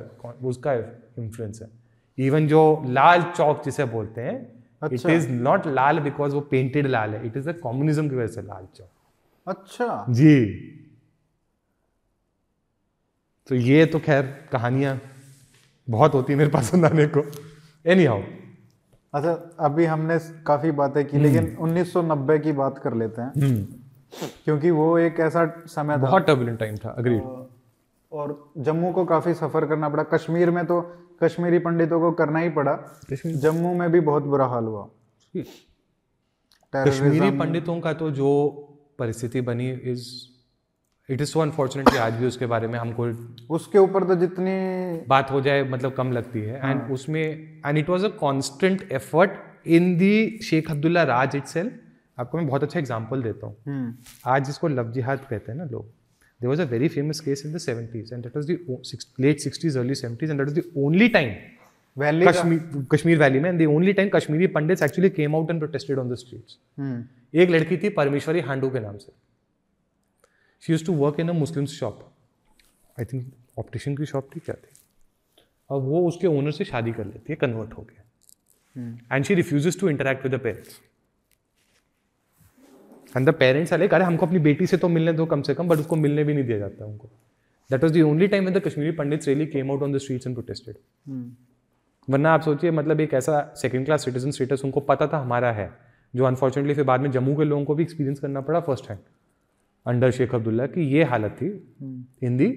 उसका इन्फ्लुएंस है. इवन जो लाल चौक जिसे बोलते हैं इट इज़ नॉट लाल बिकॉज़ वो पेंटेड लाल है. इट इज़ द कम्युनिज्म की वजह से लाल चौक. अच्छा। जी। तो ये तो खैर कहानियाँ बहुत होती है मेरे पसंद आने को। एनी हाउ अच्छा अभी हमने काफ़ी बातें की लेकिन 1990 की बात कर लेते हैं। क्योंकि वो एक ऐसा समय था। बहुत टर्बुलेंट टाइम था अग्रीड और जम्मू को काफ़ी सफ़र करना पड़ा। कश्मीर में तो कश्मीरी पंडितों को करना ही पड़ा। जम्मू में भी बहुत बुरा हाल हुआ। कश्मीरी पंडितों का तो जो परिस्थिति बनी is it is so unfortunate आज भी उसके बारे में हमको उसके ऊपर तो जितनी बात हो जाए मतलब कम लगती है। एंड हाँ. उसमें and it was a constant effort in the Sheikh Abdullah raj it आपको मैं बहुत अच्छा एग्ज़ाम्पल देता हूँ। हम्म। आज जिसको लव जिहाद कहते हैं ना लोग there was a very famous case in these and that was that sixties early seventies and that was the time Kashmir valley में and only time Kashmiri Pandit actually came out and protested on the streets एक लड़की थी परमेश्वरी हांडू के नाम से। She use to work in a Muslim shop I think optician की shop थी क्या थी? अब वो उसके ओनर से शादी कर लेती है कन्वर्ट हो गया। And she refuses to interact with the parents and the parents are अरे हमको अपनी बेटी से तो मिलने दो कम से कम बट उसको मिलने भी नहीं दिया जाता उनको that was the only time the Kashmiri Pandit really came out on the streets and protested वरना आप सोचिए मतलब एक ऐसा सेकेंड क्लास सिटीजन स्टेटस उनको पता था हमारा है जो अनफॉर्चुनेटली फिर बाद में जम्मू के लोगों को भी एक्सपीरियंस करना पड़ा first hand under Sheikh Abdullah की ये हालत थी इन दी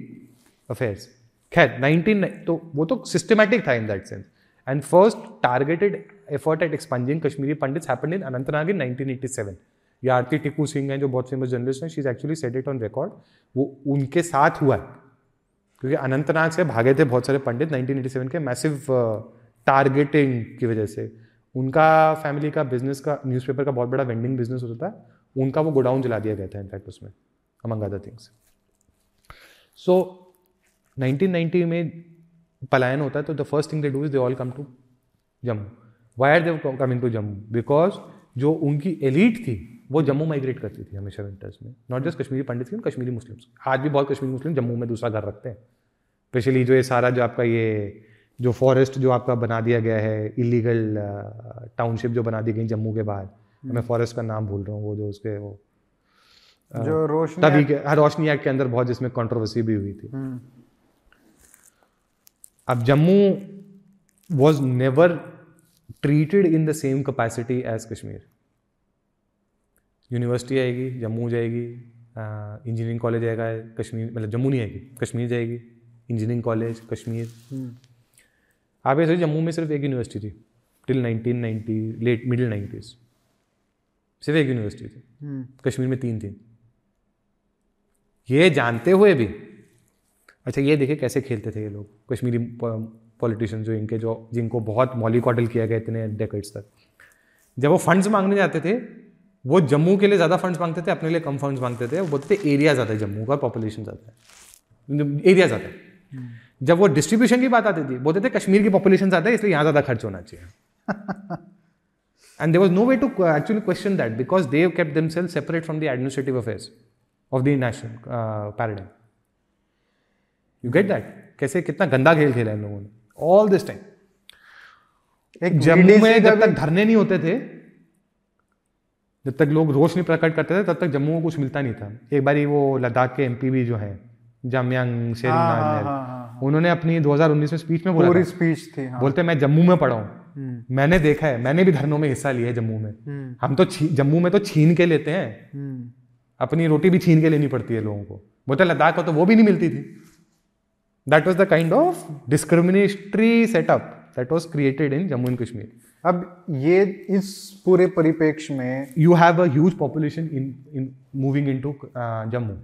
अफेयर्स खैर नाइनटीन तो वो तो सिस्टमैटिक था in that sense and first targeted effort at expunging Kashmiri Pandit happened in Anantnag in 1987 या आरती टिकू सिंह हैं जो बहुत फ़ेमस जर्नलिस्ट हैं she is actually set it on record वो उनके साथ हुआ है। क्योंकि अनंतनाग से भागे थे बहुत सारे पंडित 1987 के मैसिव टारगेटिंग uh, की वजह से। उनका फैमिली का बिज़नेस का न्यूज़पेपर का बहुत बड़ा वेंडिंग बिज़नेस होता था उनका वो गोडाउन जला दिया गया था, इनफैक्ट उसमें अमंग अदर थिंग्स सो 1990 में पलायन होता है तो the first thing they do is they all come to Jammu why are they coming to Jammu because जो उनकी एलिट थी, वो जम्मू माइग्रेट करती थी हमेशा विंटर्स में. नॉट जस्ट कश्मीरी पंडित थी कश्मीरी मुस्लिम्स आज भी बहुत कश्मीरी मुस्लिम जम्मू में दूसरा घर रखते हैं. स्पेशली जो ये सारा जो आपका ये, जो फॉरेस्ट जो आपका बना दिया गया है इलीगल टाउनशिप जो बना दी गई जम्मू के बाद। मैं फॉरेस्ट का नाम भूल रहा हूँ वो जो उसके वो जो रोशनी तभी के हाँ रोशनी एक्ट के अंदर बहुत जिसमें कंट्रोवर्सी भी हुई थी। हम्म। अब Jammu was never treated in the same capacity as Kashmir university आएगी जम्मू जाएगी इंजीनियरिंग कॉलेज आएगा कश्मीर मतलब जम्मू नहीं आएगी कश्मीर जाएगी इंजीनियरिंग कॉलेज कश्मीर। हम्म। आप ऐसे जम्मू में सिर्फ़ एक यूनिवर्सिटी थी टिल 1990 लेट मिडिल नाइन्टीज सिर्फ़ एक यूनिवर्सिटी थी। हम्म। कश्मीर में तीन थी ये जानते हुए भी अच्छा ये देखिए कैसे खेलते थे ये लोग कश्मीरी पॉलिटिशियन जो इनके जो जिनको बहुत मॉली कॉटल किया गया इतने डेकेड्स तक। जब वो फंड्स मांगने जाते थे वो जम्मू के लिए ज़्यादा फंड्स मांगते थे अपने लिए कम फंड्स मांगते थे वो बोलते थे एरिया ज़्यादा है जम्मू का पॉपुलेशन ज़्यादा है। एरिया ज़्यादा है। जब वो डिस्ट्रीब्यूशन की बात आती थी बोलते थे कश्मीर की पॉपुलेशन ज़्यादा है इसलिए यहाँ ज़्यादा खर्च होना चाहिए। And there was no way to actually question that because they kept them self separate from the administrative affairs of the national paradigm you get that कैसे कितना गंदा खेल खेला इन लोगों ने? ऑल दिस टाइम एक जम्मू में जब तक धरने नहीं होते थे जब तक लोग रोष नहीं प्रकट करते थे तब तक जम्मू को कुछ मिलता नहीं था। एक बार वो लद्दाख के एमपी भी जो है जामयांग शेरिंग हाँ, हाँ, हाँ, उन्होंने अपनी 2019 में स्पीच में बोला स्पीच थी हाँ। बोलते मैं जम्मू में पढ़ा हूँ। मैंने देखा है मैंने भी धरनों में हिस्सा लिया है जम्मू में। हम्म। हम तो जम्मू में तो छीन के लेते हैं। हम्म। अपनी रोटी भी छीन के लेनी पड़ती है लोगों को। बोलते लद्दाख को तो वो भी नहीं मिलती थी। That was the kind of discriminatory setup that was created in Jammu and Kashmir अब ये इस पूरे परिपेक्ष में you have a huge population in moving in moving into Jammu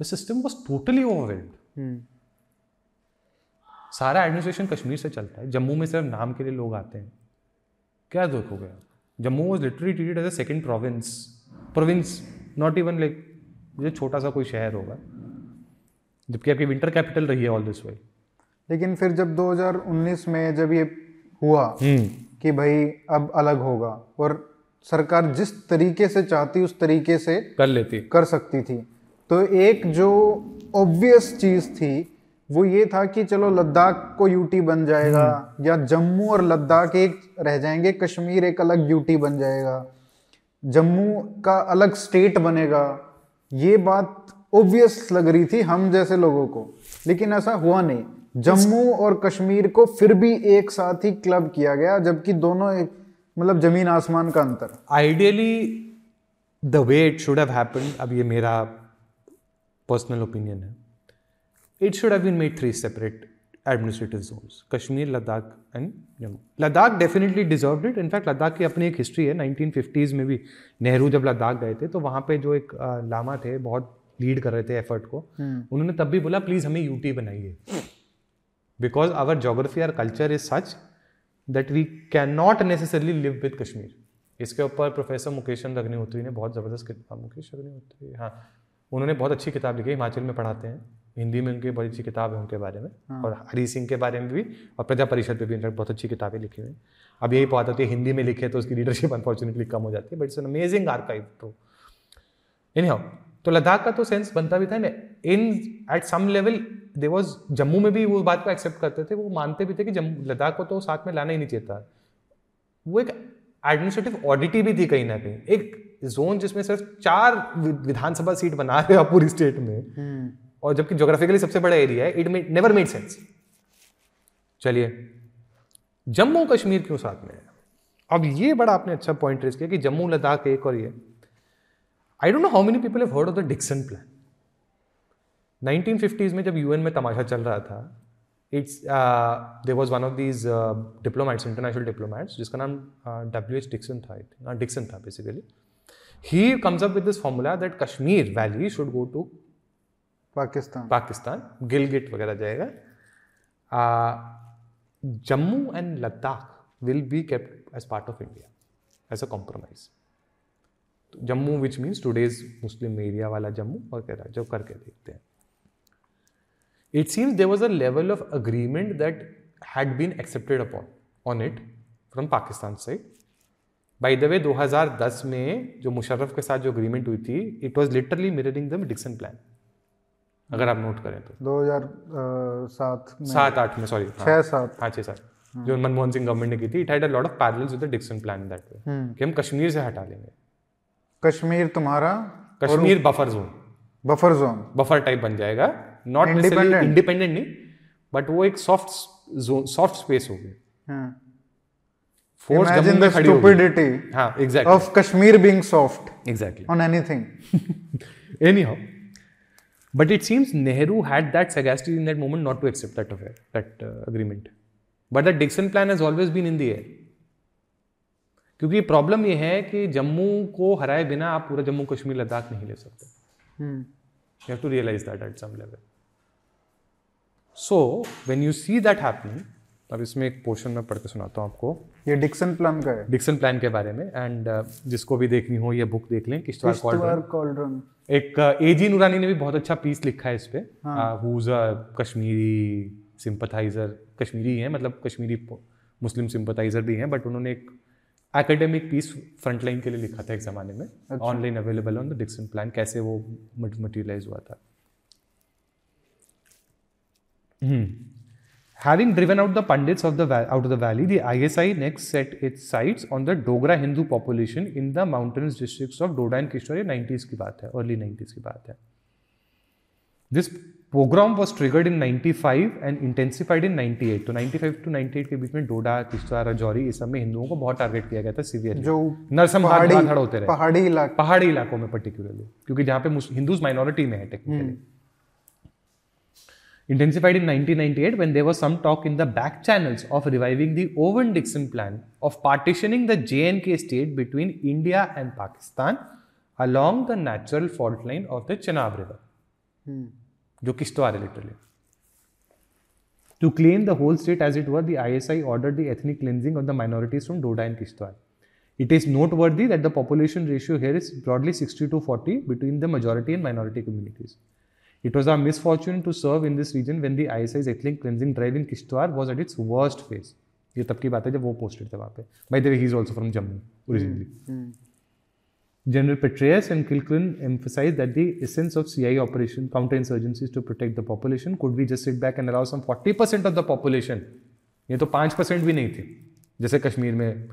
the system was totally overwhelmed सारा एडमिनिस्ट्रेशन कश्मीर से चलता है। जम्मू में सिर्फ़ नाम के लिए लोग आते हैं। क्या दुख हो गया Jammu was literally treated as a second province province not even like जो छोटा सा कोई शहर होगा। जबकि आपकी विंटर कैपिटल रही है ऑल दिस वे लेकिन फिर जब 2019 में जब ये हुआ हम्म। कि भाई अब अलग होगा और सरकार जिस तरीके से चाहती उस तरीके से कर लेती। कर सकती थी। तो एक जो ऑब्वियस चीज़ थी वो ये था कि चलो लद्दाख को यूटी बन जाएगा हम्म। या जम्मू और लद्दाख एक रह जाएँगे कश्मीर एक अलग यूटी बन जाएगा। जम्मू का अलग स्टेट बनेगा। ये बात ऑब्वियस लग रही थी हम जैसे लोगों को लेकिन ऐसा हुआ नहीं। जम्मू और कश्मीर को फिर भी एक साथ ही क्लब किया गया जबकि दोनों एक मतलब ज़मीन आसमान का अंतर। Ideally the way it should have happened अब ये मेरा पर्सनल ओपिनियन है। It should have been made three separate administrative zones Kashmir Ladakh and Jammu Ladakh definitely deserve it in fact Ladakh की अपनी एक हिस्ट्री है. 1950s में भी नेहरू जब लद्दाख गए थे तो वहाँ पे जो एक लामा थे बहुत लीड कर रहे थे एफर्ट को उन्होंने तब भी बोला प्लीज़ हमें यूटी बनाइए. Because our geography or culture is such that we can not necessarily live with Kashmir इसके ऊपर प्रोफेसर मुकेश चंद अग्निहोत्री ने बहुत ज़बरदस्त किताब मुकेश अग्निहोत्री हाँ उन्होंने बहुत अच्छी किताब लिखी हिमाचल में पढ़ाते हैं। हिंदी में उनकी बड़ी अच्छी किताब है उनके बारे में हाँ। और हरी सिंह के बारे में भी और प्रजा परिषद पे भी इनफैक्ट बहुत अच्छी किताबें लिखी हुई अब यही बात होती है हिंदी में लिखे तो उसकी लीडरशिप अनफॉर्चुनेटली कम हो जाती है but it's an amazing archive to in how तो लद्दाख का तो सेंस बनता भी था ना in at some level they was Jammu में भी वो बात को एक्सेप्ट करते थे वो मानते भी थे कि जम्मू लद्दाख को तो साथ में लाना ही नहीं चाहिए था वो एक एडमिनिस्ट्रेटिव ऑडिटी भी थी कहीं ना कहीं एक जोन जिसमें सिर्फ़ चार विधानसभा सीट बना रहे हो पूरी स्टेट में हम्म। और जबकि जोग्राफिकली सबसे बड़ा एरिया है इट नेवर मेड सेंस चलिए, जम्मू कश्मीर क्यों साथ में है? अब ये बड़ा आपने अच्छा पॉइंट रेस किया कि जम्मू, लद्दाख एक और ये। I don't know how many people have heard of the Dixon plan 1950s में जब यूएन में तमाशा चल रहा था it's there was one of these diplomats international diplomats जिसका नाम डब्ल्यू एच डिक्सन था डिक्सन था basically he comes up with this formula that Kashmir valley should go to Pakistan. Pakistan Gilgit वगैरह जाएगा। Jammu and Ladakh will be kept as part of India as a compromise Jammu which means today's Muslim area वाला जम्मू वगैरह, जो करके देखते हैं। It seems there was a level of agreement that had been accepted upon, on it from Pakistan side. By the way 2010 में जो मुशर्रफ के साथ जो अग्रीमेंट हुई थी it was literally mirroring the Dixon plan अगर आप नोट करें तो। 2007 सात आठ में सॉरी छह सात। हाँ छह सात। जो मनमोहन सिंह गवर्नमेंट ने की थी it had a lot of parallels with the Dixon plan that way कि हम कश्मीर से हटा लेंगे। कश्मीर तुम्हारा Kashmir buffer zone buffer zone buffer type बन जाएगा। नॉट इंडिपेंडेंट इंडिपेंडेंट नहीं बट वो एक सॉफ्ट जोन सॉफ्ट स्पेस हो गई फोर्स Imagine the stupidity हाँ, exactly. of Kashmir being soft exactly on anything. Anyhow, but it seems Nehru had that sagacity in that moment not to accept that affair, that uh, agreement. But the Dixon plan has always been in the air. क्योंकि problem ये है कि जम्मू को हराए बिना आप पूरा जम्मू कश्मीर लद्दाख नहीं ले सकते। You have to realise that at some level so when you see that happening अब इसमें एक पोर्शन में पढ़ के सुनाता हूँ आपको। ये डिक्सन प्लान का है। डिक्सन प्लान के बारे में एंड uh, जिसको भी देखनी हो ये बुक देख लें किश्तवाड़ कॉल्ड्रन एक ए जी नूरानी ने भी बहुत अच्छा पीस लिखा है इस पे। Who's a Kashmiri sympathiser Kashmiri है मतलब कश्मीरी मुस्लिम सिंपथाइजर भी हैं बट उन्होंने एक एकेडमिक पीस फ्रंटलाइन के लिए लिखा था एक ज़माने में online available on the Dixon plan कैसे वो मटेरियलाइज हुआ था। Hmm. Having driven out the Pandits of the out of the valley, the ISI next set its sights on the Dogra Hindu population in the mountainous districts of Doda and Kishore. 90s की बात है, early 90s की बात है. This pogrom was triggered in 95 and intensified in 98. तो 95 to 98 के बीच में डोडा किश्तवाड़ राजौरी इस सब में हिंदुओं को बहुत टारगेट किया गया था सीवियर जो नरसंहार होते रहे पहाड़ी इलाके पहाड़ी इलाकों में पर्टिकुलरली क्योंकि जहाँ पे हिंदूज माइनॉरिटी में है technically intensified in 1998 when there was some talk in the back channels of reviving the Owen Dixon plan of partitioning the J&K state between India and Pakistan along the natural fault line of the Chenab River. Hmm. जो Kishtwar literally. To claim the whole state as it were, the ISI ordered the ethnic cleansing of the minorities from Doda and Kishtwar. It is noteworthy that the population ratio here is broadly 60 to 40 between the majority and minority communities. It was our misfortune to serve in this region when the ISI's ethnic cleansing drive in Kishtwar was at its worst phase. ये तब की बात है जब वो posted थे वहाँ पे by the way he is also from Jammu originally General Petraeus and Kilcullen emphasized that the essence of CIA operation counterinsurgency is to protect the population. Could we just sit back and allow some 40% of the population? ये तो 5% भी नहीं थी जैसे कश्मीर में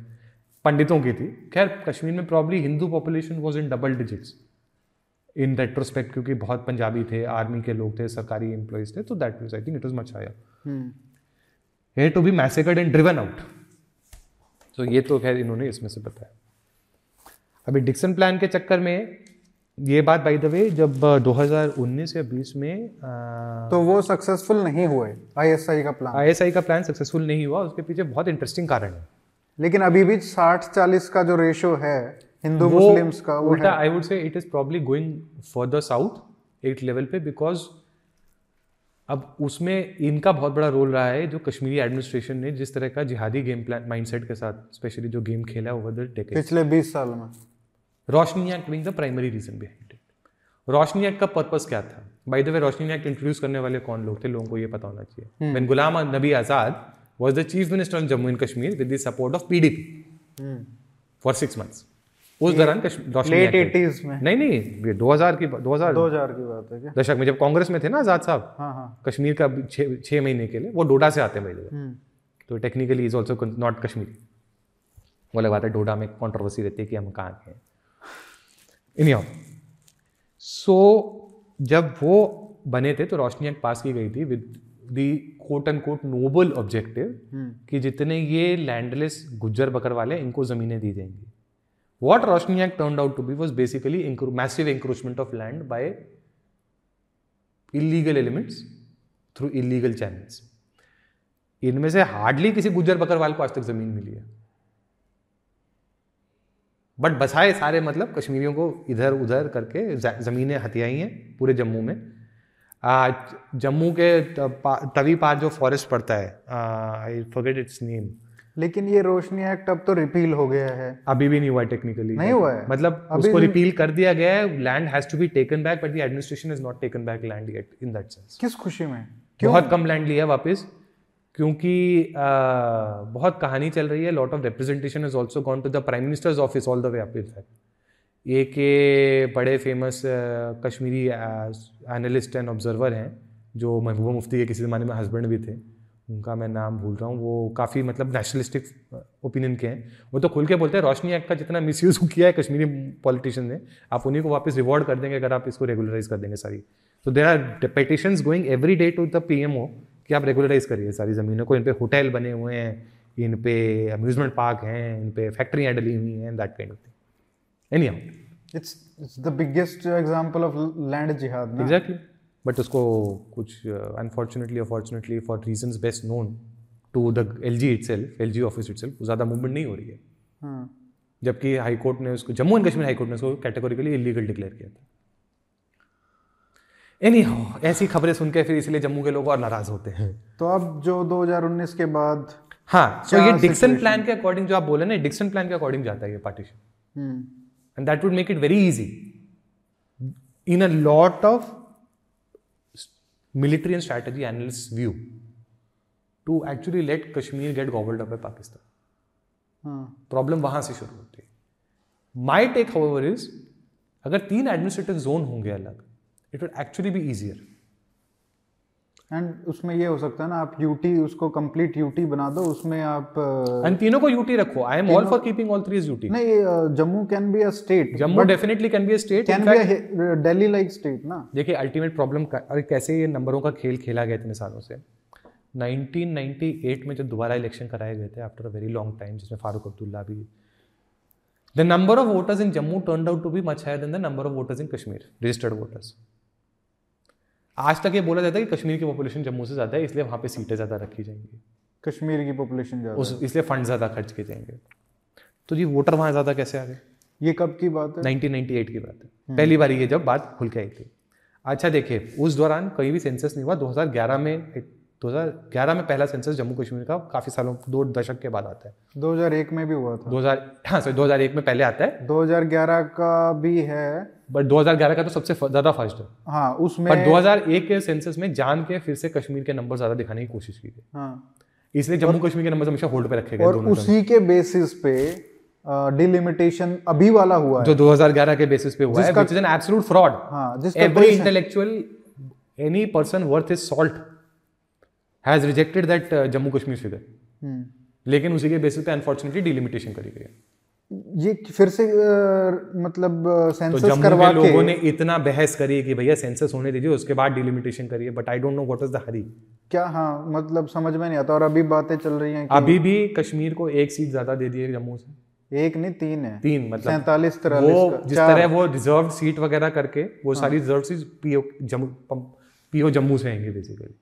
पंडितों की थी खैर कश्मीर में probably Hindu population was in double digits in retrospect क्योंकि बहुत पंजाबी थे आर्मी के लोग थे सरकारी एम्प्लॉयज़ थे तो that means I think it was much higher they to be massacred and driven out तो ये तो खैर इन्होंने इसमें से बताया। अभी डिक्सन प्लान के चक्कर में ये बात बाय द वे जब 2019 या 20 में आ, तो वो सक्सेसफुल नहीं हुए आईएसआई का प्लान आईएसआई का प्लान सक्सेसफुल नहीं हुआ उसके पीछे बहुत इंटरेस्टिंग कारण है। लेकिन अभी भी 60 40 का जो रेशो है हिंदू मुस्लिम्स का वो उल्टा I would say it is probably going further south एक लेवल पे बिकॉज़ अब उसमें इनका बहुत बड़ा रोल रहा है जो कश्मीरी एडमिनिस्ट्रेशन ने जिस तरह का जिहादी गेम प्लान माइंडसेट के साथ स्पेशली जो गेम खेला ओवर द डेकेड पिछले 20 साल में। Roshni act being the primary reason behind it Roshni act का पर्पस क्या था? By the way Roshni act introduce करने वाले कौन लोग थे? लोगों को ये पता होना चाहिए। When Ghulam Nabi Azad was the chief minister of Jammu and Kashmir with the support of PDP for six months उस दौरान लेट एटीज में। नहीं नहीं ये 2000 की 2000 2000 की बात है क्या? दशक में जब कांग्रेस में थे ना आज़ाद साहब हाँ हाँ। कश्मीर का छः छः महीने के लिए वो डोडा से आते हैं भाई हम्म। तो technically is also not Kashmir. वो लग बात है डोडा में कॉन्ट्रोवर्सी रहती है कि हम कहाँ के हैं। इनियो सो जब वो बने थे तो रोशनी एक्ट पास की गई थी with the quote and quote noble objective कि जितने ये लैंडलेस गुज्जर बकर वाले इनको ज़मीनें दी जाएँगी। What Roshni act turn out to be was basically massive encroachment of land by illegal elements through illegal channels इनमें से हार्डली किसी गुज्जर बकरवाल को आज तक ज़मीन मिली है। बट बसाए सारे मतलब कश्मीरियों को इधर उधर करके ज़मीनें हथियाई हैं पूरे जम्मू में। जम्मू के तवी पार जो फॉरेस्ट पड़ता है आई फॉरगेट इट्स नेम लेकिन ये रोशनी एक्ट अब तो रिपील हो गया है। अभी भी नहीं हुआ टेक्निकली नहीं हुआ है? मतलब उसको रिपील कर दिया गया है land has to be taken back but the administration is not taken back land yet in that sense किस खुशी में? क्यों? बहुत कम लैंड लिया वापस क्योंकि आ, बहुत कहानी चल रही है। Lot of representation is also gone to the prime minister's office all the way up in fact एक ये बड़े famous Kashmiri analyst and observer हैं जो महबूबा मुफ्ती के किसी ज़माने में हस्बैंड भी थे। उनका मैं नाम भूल रहा हूँ वो काफ़ी मतलब नेशनलिस्टिक ओपिनियन के हैं। वो तो खुल के बोलते हैं रोशनी एक्ट का जितना मिस यूज़ किया है कश्मीरी पॉलिटिशियन ने आप उन्हीं को वापस रिवॉर्ड कर देंगे अगर आप इसको रेगुलराइज कर देंगे सारी। तो there are petitions going every day to the P कि आप रेगुलराइज करिए सारी ज़मीनों को। इन पे होटल बने हुए हैं इन पे अम्यूजमेंट पार्क हैं इन पे फैक्ट्रियाँ डली हुई हैं that kind of thing any it's it's the biggest example of land जिहाद एग्जैक्टली बट उसको कुछ unfortunately unfortunately for reason best known to the L G itself L G office itself ज़्यादा मूवमेंट नहीं हो रही है। हाँ। जबकि हाई कोर्ट ने उसको Jammu and Kashmir high court ने उसको कैटेगोरिकली इलीगल डिक्लेयर किया था। एनी हो ऐसी खबरें सुन के फिर इसलिए जम्मू के लोग और नाराज़ होते हैं। तो अब जो 2019 के बाद हाँ तो ये डिक्सन प्लान के अकॉर्डिंग जो आप बोले ना डिक्सन प्लान के अकॉर्डिंग जाता है ये पार्टीशन हम्म। And that would make it very easy. In a lot of s- military and strategy analyst view to actually let Kashmir get gobbled up by Pakistan problem वहाँ से शुरू होती है। My take however is अगर तीन administrative zone होंगे अलग it would actually be easier and उसमें ये हो सकता है ना आप यूटी उसको कंप्लीट यूटी बना दो उसमें आप अ, एंड तीनों को यूटी रखो। I am all for keeping all three is UT नहीं Jammu can be a state Jammu definitely can be a state can be Delhi like state ना। देखिए अल्टीमेट प्रॉब्लम और कैसे ये नंबरों का खेल खेला गया इतने सालों से? 1998 में जब दोबारा इलेक्शन कराए गए थे after a very long time जिसमें फारूक अब्दुल्ला भी the number of voters in Jammu turn out to be much higher than the number of voters in Kashmir registered voters आज तक ये बोला जाता है कि कश्मीर की पॉपुलेशन जम्मू से ज़्यादा है इसलिए वहाँ पे सीटें ज़्यादा रखी जाएँगी। कश्मीर की पॉपुलेशन ज़्यादा उस इसलिए फंड ज़्यादा खर्च किए जाएँगे। तो जी वोटर वहाँ ज़्यादा कैसे आ गए? ये कब की बात है? 1998 की बात है। पहली बार ये जब बात खुल के आई थी। अच्छा देखिए उस दौरान कहीं भी सेंसस नहीं हुआ। 2011 में 2011 में पहला सेंसस जम्मू कश्मीर का काफ़ी सालों दो दशक के बाद आता है। 2001 में भी हुआ था। 2000 हाँ सॉरी 2001 में पहले आता है। 2011 का भी है। बट 2011 का तो सबसे ज़्यादा फ़र्स्ट है। हाँ उसमें पर 2001 के सेंसस में जान के फिर से कश्मीर के नंबर ज़्यादा दिखाने की कोशिश की गई। हाँ। इसलिए जम्मू कश्मीर के नंबर हमेशा होल्ड पे रखे गए और उसी के बेसिस पे डिलिमिटेशन uh, अभी वाला हुआ जो है। जो 2011 के बेसिस पे हुआ है which is an absolute fraud हाँ जिसका every कोई intellectual any person rejected that uh, Jammu Kashmir figure लेकिन उसी के बेसिस पे अनफॉर्चुनेटली डिलिमिटेशन करी गई है। ये फिर से अ, मतलब तो सेंसस जम्मू करवा के लोगों ने इतना बहस करी कि भैया सेंसस होने दीजिए उसके बाद डिलिमिटेशन करिए but I don't know what is the hurry क्या हाँ मतलब समझ में नहीं आता और अभी बातें चल रही हैं कि अभी भी कश्मीर को एक सीट ज़्यादा दे दी है जम्मू से। एक नहीं तीन है। तीन मतलब सैतालीस वो जिस तरह वो रिज़र्व सीट वगैरह करके वो हाँ। सारी reserve seat PO Jammu PO Jammu से आएँगे बेसिकली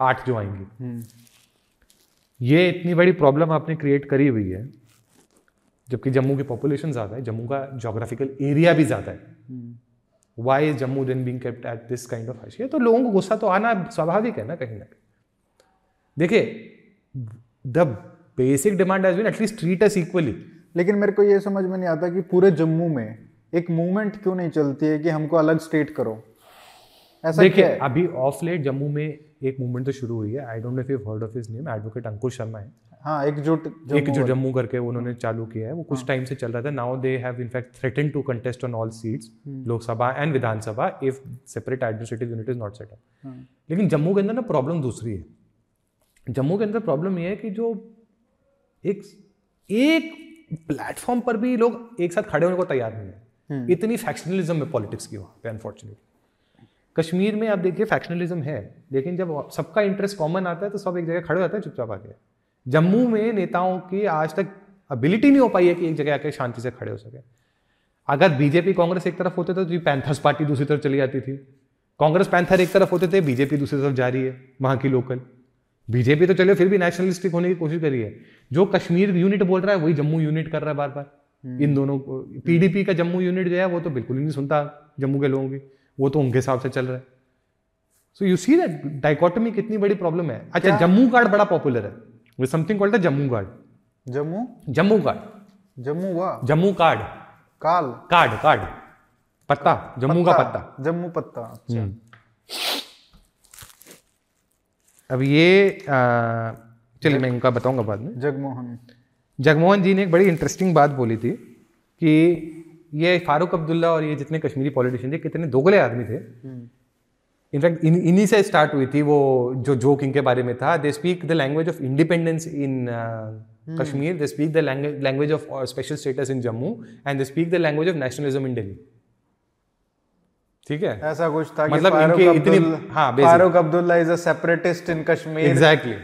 आठ जो आएँगी। हम्म, ये इतनी बड़ी प्रॉब्लम आपने क्रिएट करी हुई है जबकि जम्मू की पॉपुलेशन ज़्यादा है जम्मू का जोग्राफिकल एरिया भी ज़्यादा है। Why is Jammu then being kept at this kind of हाशिया तो लोगों को गुस्सा तो आना स्वाभाविक है ना कहीं ना कहीं। देखिए the basic demand has been at least treat us equally लेकिन मेरे को ये समझ में नहीं आता कि पूरे जम्मू में एक मूवमेंट क्यों नहीं चलती है कि हमको अलग स्टेट करो? ऐसा देखिए अभी ऑफ़ लेट जम्मू में एक मूवमेंट तो शुरू हुई है। I don't know if you heard of his name advocate Ankur Sharma है। हाँ एकजुट एक जो जम्मू करके उन्होंने चालू किया है। वो कुछ टाइम से चल रहा था। Now they have in fact threaten to contest on all seats Lok Sabha and Vidhan Sabha if separate administrative unit is not set up हाँ। लेकिन जम्मू के अंदर ना प्रॉब्लम दूसरी है। जम्मू के अंदर प्रॉब्लम ये है कि जो एक एक प्लेटफॉर्म पर भी लोग एक साथ खड़े होने को तैयार नहीं है। इतनी फैक्शनलिज्म है पॉलिटिक्स की वहाँ पे अनफॉर्चुनेटली कश्मीर में आप देखिए फैक्शनलिज्म है लेकिन जब सबका इंटरेस्ट कॉमन आता है तो सब एक जगह खड़े होते हैं चुपचाप आके। जम्मू में नेताओं की आज तक एबिलिटी नहीं हो पाई है कि एक जगह आके शांति से खड़े हो सके। अगर बीजेपी कांग्रेस एक तरफ़ होते तो जी पैंथर्स पार्टी दूसरी तरफ़ चली जाती थी। कांग्रेस पैंथर एक तरफ़ होते थे बीजेपी दूसरी तरफ़ जा रही है वहाँ की लोकल बीजेपी तो चलो फिर भी नेशनलिस्टिक होने की कोशिश करी है। जो कश्मीर यूनिट बोल रहा है वही जम्मू यूनिट कर रहा है बार बार इन दोनों को पीडीपी का जम्मू यूनिट जो है वो तो बिल्कुल ही नहीं सुनता जम्मू के लोगों की। वो तो उनके हिसाब से चल रहा है। So you see that dichotomy कितनी बड़ी प्रॉब्लम है। अच्छा जम्मू कार्ड बड़ा पॉपुलर है। With something called the Jammu card Jammu? Jammu card Jammu वाह जम्मू कार्ड काल? कार्ड कार्ड पत्ता। जम्मू का पत्ता। जम्मू पत्ता अच्छा। अब ये चलिए मैं इनका बताऊँगा बाद में। जगमोहन। जगमोहन जी ने एक बड़ी इंटरेस्टिंग बात बोली थी कि ये फारूक अब्दुल्ला और ये जितने कश्मीरी पॉलिटिशियन थे कितने दोगले आदमी थे। इनफैक्ट इन, इन्हीं से स्टार्ट हुई थी वो जो जोक इनके बारे में था। They speak the language of independence in Kashmir they speak the language of special status in Jammu and they speak the language of nationalism in Delhi ठीक है? ऐसा कुछ था मतलब इनकी इतनी- हाँ, Farooq Abdullah is a separatist in Kashmir exactly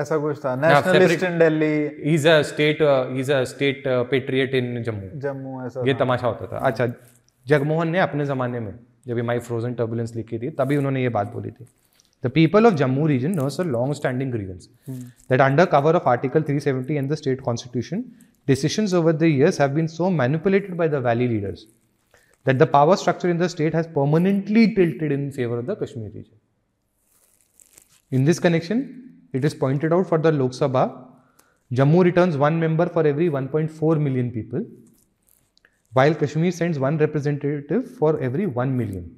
ऐसा कुछ था nationalist in Delhi is a state is a state patriot in Jammu Jammu ऐसा ये तमाशा होता था अच्छा जगमोहन ने अपने ज़माने में जब ये माई फ्रोजन टर्बुलेंस लिखी थी तभी उन्होंने ये बात बोली थी the people of Jammu region knows a long standing grievance that under cover of article 370 in the state constitution decisions over the years have been so manipulated by the valley leaders that the power structure in the state has permanently tilted in favor of the kashmir region in this connection it is pointed out for the lok sabha jammu returns one member for every 1.4 million people while Kashmir sends one representative for every 1 million.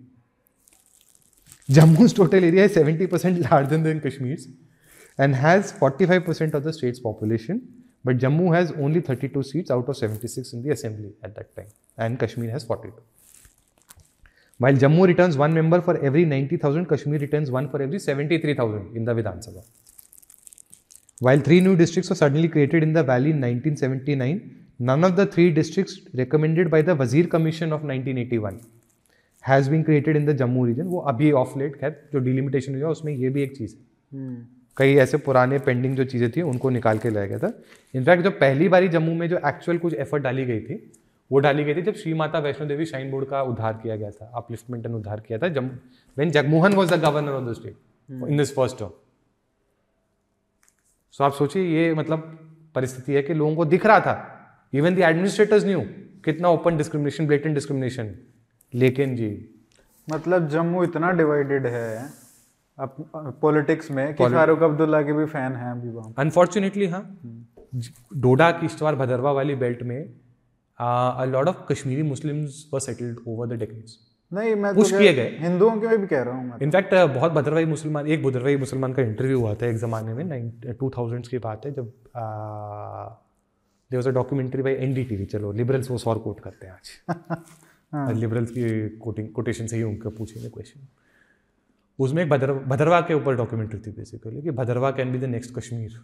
Jammu's total area is 70% larger than Kashmir's and has 45% of the state's population, but Jammu has only 32 seats out of 76 in the assembly at that time, and Kashmir has 42. While Jammu returns one member for every 90,000, Kashmir returns one for every 73,000 in the Vidhan Sabha. While three new districts were suddenly created in the valley in 1979, none of the three districts recommended by the Wazir Commission of 1981 has been created in the Jammu region. वो अभी of late खैर जो delimitation हुआ उसमें ये भी एक चीज़ है। कई ऐसे पुराने पेंडिंग जो चीज़ें थी उनको निकाल के लाया गया था। इनफैक्ट जो पहली बारी जम्मू में जो एक्चुअल कुछ एफर्ट डाली गई थी वो डाली गई थी जब श्री माता वैष्णो देवी श्राइन बोर्ड का उद्धार किया गया था अपलिफ्टमेंट एंड उद्धार किया था। जब when Jagmohan was the governor of the state in this first term सो आप सोचिए ये मतलब परिस्थिति है कि लोगों को दिख रहा था। इवन द एडमिनिस्ट्रेटर्स न्यू कितना ओपन डिस्क्रिमिनेशन ब्लेटेंट डिस्क्रिमिनेशन लेकिन जी। मतलब जम्मू इतना डिवाइडेड है पॉलिटिक्स में कि फारूक अब्दुल्ला के भी फ़ैन हैं अभी वहाँ। अनफॉर्चुनेटली हाँ। डोडा किश्तवाड़ भदरवा वाली बेल्ट में a lot of Kashmiri muslims were settled over the decades नहीं मैं पुश तो किए गए। हिंदुओं के भी कह रहा हूँ इनफैक्ट बहुत भद्रवाही मुसलमान एक भद्रवाही मुसलमान का इंटरव्यू हुआ था एक ज़माने में टू थाउजेंड्स की बात है जब there was a documentary by N D T V चलो लिबरल्स वो सौर कोट करते हैं आज। लिबरल्स की कोटिंग कोटेशन से ही उनका पूछेंगे क्वेश्चन उसमें एक भदर भदरवा के ऊपर डॉक्यूमेंट्री थी बेसिकली कि Bhadarwah can be the next Kashmir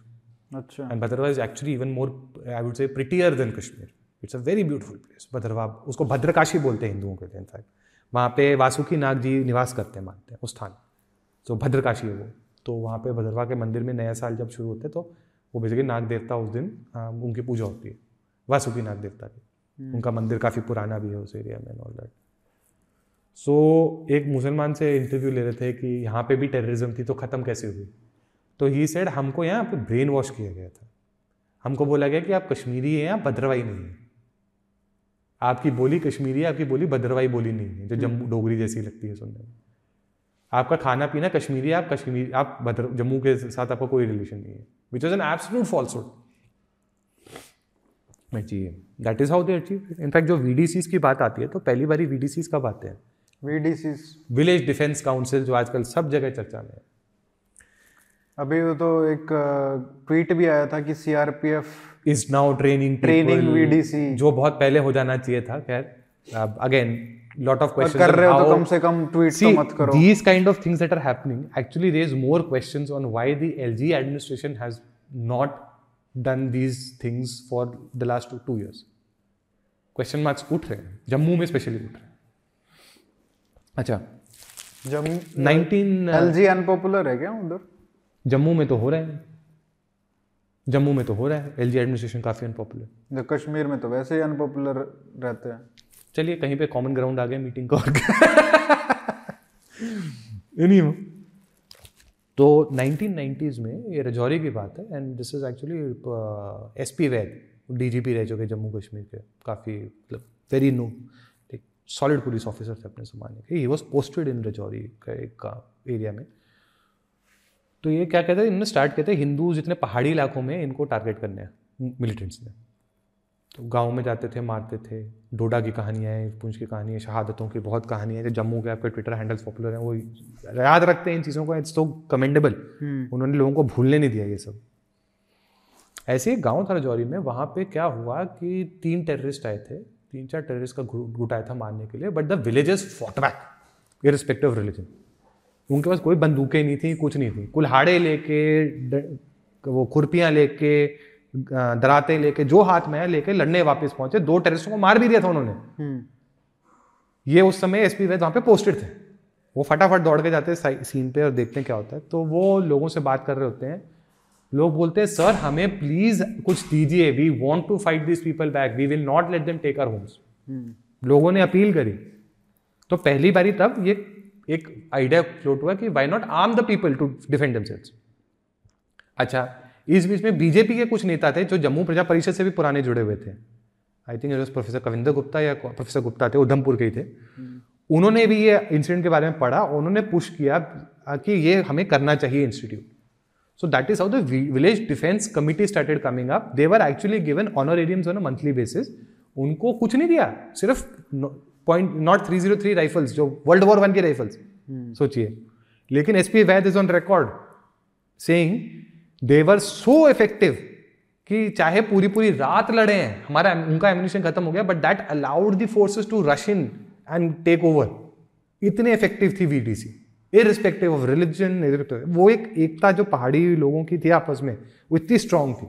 अच्छा। And Bhadarwah is actually even more I would say prettier than Kashmir it's a very beautiful place Bhadarwah उसको भद्रकाशी बोलते हैं हिंदुओं के लिए इनफैक्ट वहाँ पे वासुकी नाग जी निवास करते हैं मानते हैं उस स्थान। तो भद्रकाशी है वो। तो वहाँ पे भद्रवा के मंदिर में नया साल जब शुरू होता है तो वो बेसिकली नाग देवता उस दिन आ, उनकी पूजा होती है वासुकी नाग देवता की उनका मंदिर काफ़ी पुराना भी है उस एरिया में ऑल दैट सो एक मुसलमान से इंटरव्यू ले रहे थे कि यहाँ पे भी टेररिज्म थी तो ख़त्म कैसे हुई? तो ही सेड हमको यहाँ पे ब्रेन वॉश किया गया था। हमको बोला गया कि आप कश्मीरी हैं या भद्रवाई नहीं है? आपकी बोली कश्मीरी है आपकी बोली भद्रवाई बोली नहीं है जो जम्मू डोगरी जैसी लगती है सुनने में। आपका खाना पीना कश्मीरी है आप कश्मीरी आप भद्र जम्मू के साथ आपका कोई रिलेशन नहीं है which is an absolute falsehood ji that is how they achieve in fact जो वीडीसी की बात आती है तो पहली बार वी डी सीज कब आते हैं? वीडीसी विलेज डिफेंस काउंसिल जो आजकल सब जगह चर्चा में है। अभी वो तो एक ट्वीट भी आया था कि CRPF is now training training VDC जो बहुत पहले हो जाना चाहिए था खैर अगेन लॉट ऑफ़ क्वेश्चन कर रहे हो तो कम से कम ट्वीट तो मत करो। These kind of things that are happening actually raise more questions on why the LG administration has not done these things for the last two years question marks उठ रहे हैं जम्मू में स्पेशली उठ रहे हैं। अच्छा जम्मू 19 एलजी अनपॉपुलर है क्या उधर? जम्मू में तो हो रहे हैं। जम्मू में तो हो रहा है एलजी एडमिनिस्ट्रेशन काफ़ी अनपॉपुलर कश्मीर में तो वैसे ही अनपॉपुलर रहते हैं। चलिए कहीं पे कॉमन ग्राउंड आ गया मीटिंग को नहीं तो 1990s में ये रजौरी की बात है and this is actually S P Vaid DGP रह चुके जम्मू कश्मीर के काफ़ी मतलब वेरी नो एक सॉलिड पुलिस ऑफिसर थे अपने ज़माने के। He was posted in Rajouri का एक एरिया में। तो ये क्या कहते हैं इन्होंने स्टार्ट कहते हैं हिंदू जितने पहाड़ी इलाकों में इनको टारगेट करने हैं मिलिटेंट्स ने। तो गाँव में जाते थे मारते थे। डोडा की कहानियाँ हैं पुंछ की कहानी है शहादतों की बहुत कहानियाँ जो जम्मू के आपके ट्विटर हैंडल्स पॉपुलर हैं वो याद रखते हैं इन चीज़ों को इट्स तो कमेंडेबल उन्होंने लोगों को भूलने नहीं दिया ये सब। ऐसे ही गाँव था रजौरी में वहाँ पे क्या हुआ कि तीन टेररिस्ट आए थे तीन चार टेररिस्ट का गुट आया था मारने के लिए but the villages fought back irrespective religion उनके पास कोई बंदूकें नहीं थी कुछ नहीं थी। कुल्हाड़े लेके वो खुरपियाँ लेके दराते लेके जो हाथ में है लेके लड़ने वापस पहुँचे। दो टेररिस्टों को मार भी दिया था उन्होंने। हम्म। ये उस समय एसपी वैद वहाँ पे पोस्टेड थे। वो फटाफट दौड़ के जाते हैं सीन पे और देखते हैं क्या होता है। तो वो लोगों से बात कर रहे होते हैं। लोग बोलते हैं सर हमें प्लीज़ कुछ दीजिए। We want to fight this people back we will not let them take our homes लोगों ने अपील करी। तो पहली बारी तब ये एक आइडिया फ्लोट हुआ कि why not arm the people to defend themselves अच्छा इस बीच में बीजेपी के कुछ नेता थे जो जम्मू प्रजा परिषद से भी पुराने जुड़े हुए थे। I think professor Kavinder Gupta या प्रोफेसर गुप्ता थे उधमपुर के ही थे। उन्होंने भी ये इंसिडेंट के बारे में पढ़ा और उन्होंने पुश किया कि ये हमें करना चाहिए institute so that is how the village defence committee started coming up they were actually given honorariums on a monthly basis उनको कुछ नहीं दिया सिर्फ़ point not three zero three rifles जो वर्ल्ड वॉर वन की राइफल्स सोचिए. लेकिन S P Vaid is on record saying they were so effective कि चाहे पूरी पूरी रात लड़े हैं हमारा उनका एम्यूनिशन खत्म हो गया but that allowed the forces to rush in and take over इतने इफ़ेक्टिव थी वीडीसी इरिस्पेक्टिव ऑफ़ रिलीजन वो एक एकता जो पहाड़ी लोगों की थी आपस में वो इतनी स्ट्रांग थी.